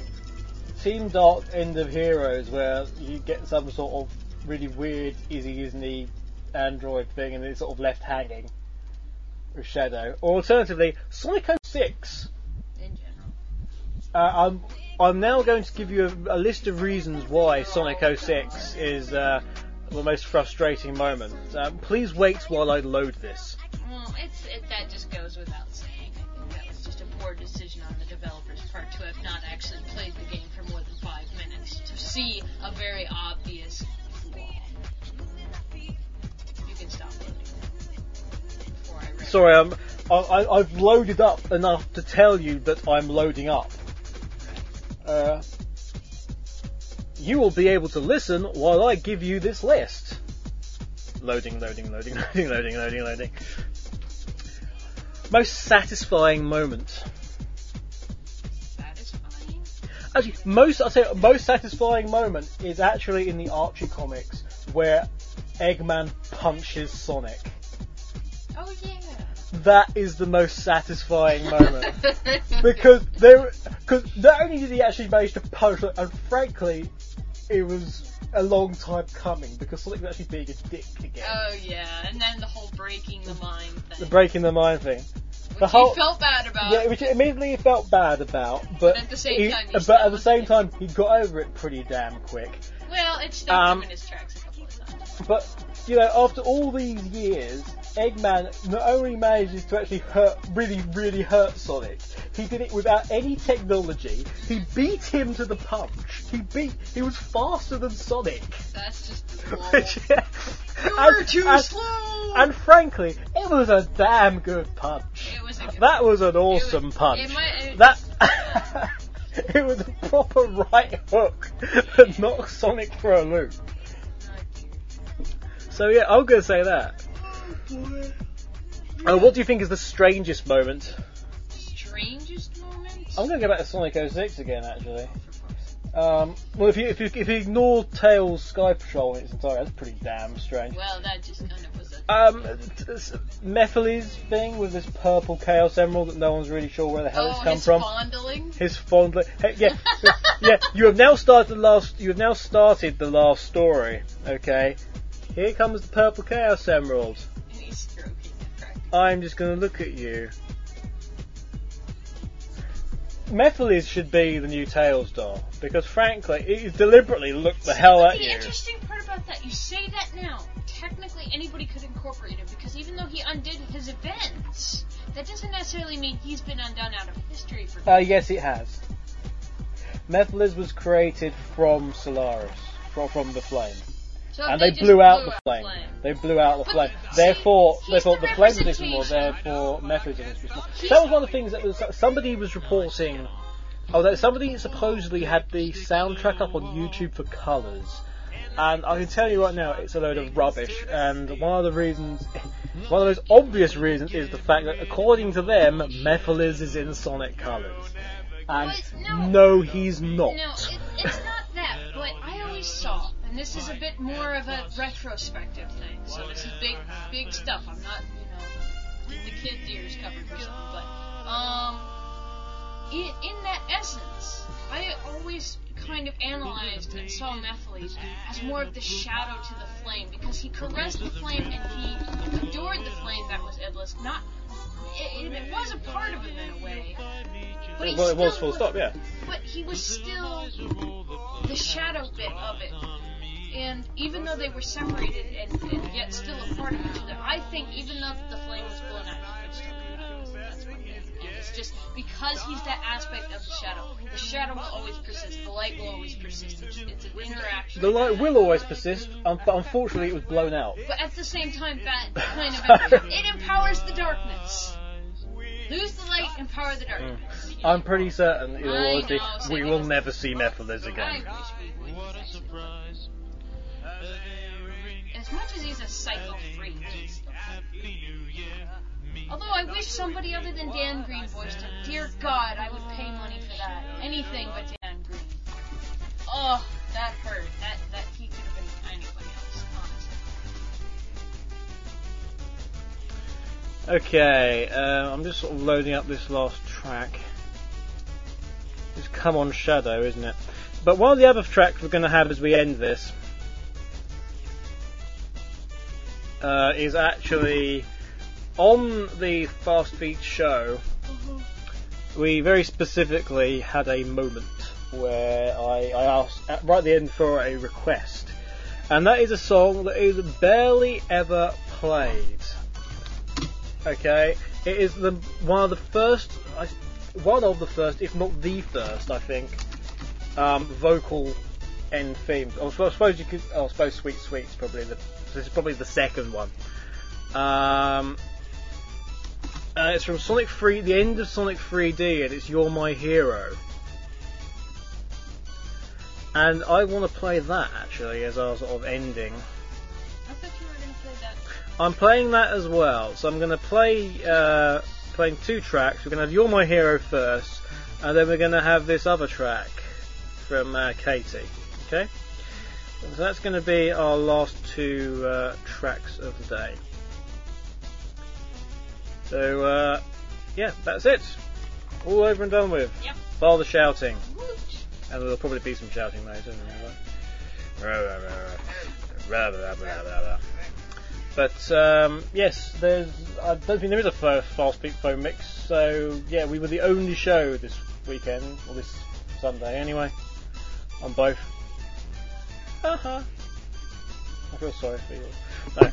Team Dark end of Heroes, where you get some sort of really weird Izzy Disney android thing and it's sort of left hanging with Shadow, or alternatively Sonic 06. in general. Uh, I'm I'm now going to give you a, a list of reasons why Sonic 06 is uh, the most frustrating moment. Um, please wait while I load this. Well, it's it, that just goes without saying. I think that was just a poor decision on the developer's part to have not actually played the game for more than five minutes to see a very obvious flaw. You can stop loading before I read. Sorry, um, I, I, I've loaded up enough to tell you that I'm loading up. Uh, you will be able to listen while I give you this list. Loading, loading, loading, *laughs* loading, loading, loading, loading. Most satisfying moment. Satisfying. Actually, most I say most satisfying moment is actually in the Archie comics where Eggman punches Sonic. Oh yeah. That is the most satisfying moment. *laughs* because there, because not only did he actually manage to punch it, and frankly, it was a long time coming because Sonic was actually being a dick again. oh yeah, and then the whole breaking the mind thing. the breaking the mind thing. which the whole- he felt bad about. Yeah, which immediately he felt bad about, but, at the same he- time, he but at the same time, he got over it pretty damn quick. well, it stopped Um, him in his tracks a couple of times. But you know, after all these years, Eggman not only manages to actually hurt, really, really hurt Sonic, he did it without any technology. He beat him to the punch. He beat. He was faster than Sonic. That's just. *laughs* Which- You're and- too and- slow. And frankly, it was a damn good punch. It was a good That was an awesome was- punch. it might- it- that *laughs* it was a proper right hook that knocked Sonic for a loop. So yeah, I'm gonna say that. Uh, what do you think is the strangest moment? Strangest moment? I'm gonna go back to Sonic 06 again, actually. Um, well, if you if you if you ignore Tails Sky Patrol in its entirety, that's pretty damn strange. Well, that just kind of was a. Um, Mephiles thing with this purple Chaos Emerald that no one's really sure where the hell oh, it's come his from. fondling? His fondling. Hey, yeah, *laughs* yeah. You have now started the last. You have now started the last story. Okay. Here comes the purple Chaos Emerald. And stroking it practically. I'm just going to look at you. Mephiles should be the new Tails doll because, frankly, it deliberately looked the hell at the you. interesting part about that, you say that now. Technically, anybody could incorporate him because even though he undid his events, that doesn't necessarily mean he's been undone out of history for. Uh, yes, it has. Mephiles was created from Solaris, from, from the flame. So and they, just blew out the out flame. They blew out the But flame. Therefore, he's therefore the the flame was more. Therefore, Mephiles was more. That was one of the things that was. Somebody was reporting. Oh, that somebody supposedly had the soundtrack up on YouTube for colours, and I can tell you right now, it's a load of rubbish. And one of the reasons, one of those obvious reasons, is the fact that according to them, Mephiles is in Sonic colours, and no. no, he's not. No, it, it's not that. But I always saw, and this is a bit more of a retrospective thing. So this is big, big stuff. I'm not, you know, the kid's ears covered or something. But um, in, in that essence, I always kind of analyzed and saw Mephiles as more of the shadow to the flame because he caressed the flame and he adored the flame that was Iblis. Not. It, it was a part of him in a way. But he Well, it was still full stop, yeah. but he was still the shadow bit of it. And even though they were separated and, and yet still a part of each other, I think even though the flame was blown out, he could still come back. That's my opinion. And it's just because because he's that aspect of the shadow. The shadow will always persist. The light will always persist. It's, it's an interaction. The light will always persist, um, but unfortunately it was blown out. But at the same time, that *laughs* kind of it empowers the darkness. Lose the light, empower the darkness. you know? I'm pretty certain, in all I honesty, know, so we will never see Mephiles I again. wish we would. Actually. As much as he's a psycho freak. Although I wish somebody other than Dan Green voiced him. Dear God, I would pay money for that. Anything but Dan Green. Oh, that hurt. That that he could have been anybody else, honestly. Okay, uh, I'm just sort of loading up this last track. It's Come On Shadow, isn't it? But one of the other tracks we're going to have as we end this uh, is actually on the Fast Feet show. We very specifically had a moment where I, I asked at, right at the end for a request, and that is a song that is barely ever played. Okay, it is the one of the first, I, one of the first, if not the first, I think, um, vocal end themes. I suppose, you could. oh, I suppose Sweet Sweet's probably the. This is probably the second one. Um, uh, it's from Sonic 3, the end of Sonic 3D, and it's You're My Hero. And I want to play that actually as our sort of ending. I thought you were gonna play that. I'm playing that as well, so I'm going to play uh, playing two tracks. We're going to have "You're My Hero" first, and then we're going to have this other track from uh, Katie. Okay, so that's going to be our last two uh, tracks of the day. So uh, yeah, that's it. All over and done with. Yep. Bar the shouting, and there'll probably be some shouting later. But um, yes, there's. I don't think there is a fa- fast beat phone mix. So yeah, we were the only show this weekend or this Sunday anyway. On both. Haha. *laughs* I feel sorry for you. No.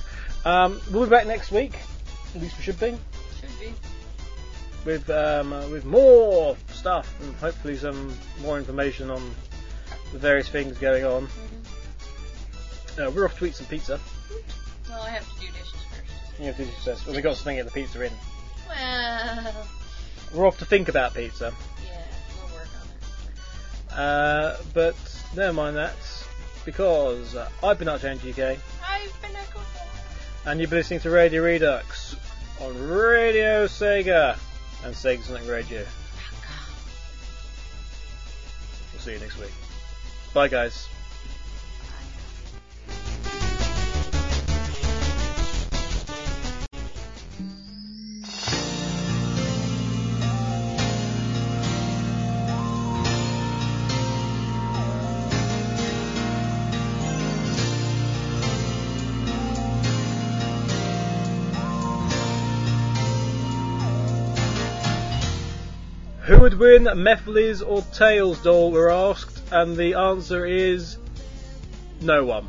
Um, we'll be back next week. At least we should be Should be. with um, uh, with more stuff and hopefully some more information on the various things going on. Uh, we're off to eat some pizza. Well, I have to do dishes first. You know, this says, well, we got something to get the pizza in. Well, We're off to think about pizza. yeah, we'll work on it. Uh, but never mind that, because I've been Archangel UK, I've been Echo and you've been listening to Radio Redux on Radio Sega and Sega Sonic Radio. We'll see you next week. Bye, guys. Who would win, Mephiles or Tails doll? We're asked, and the answer is no one.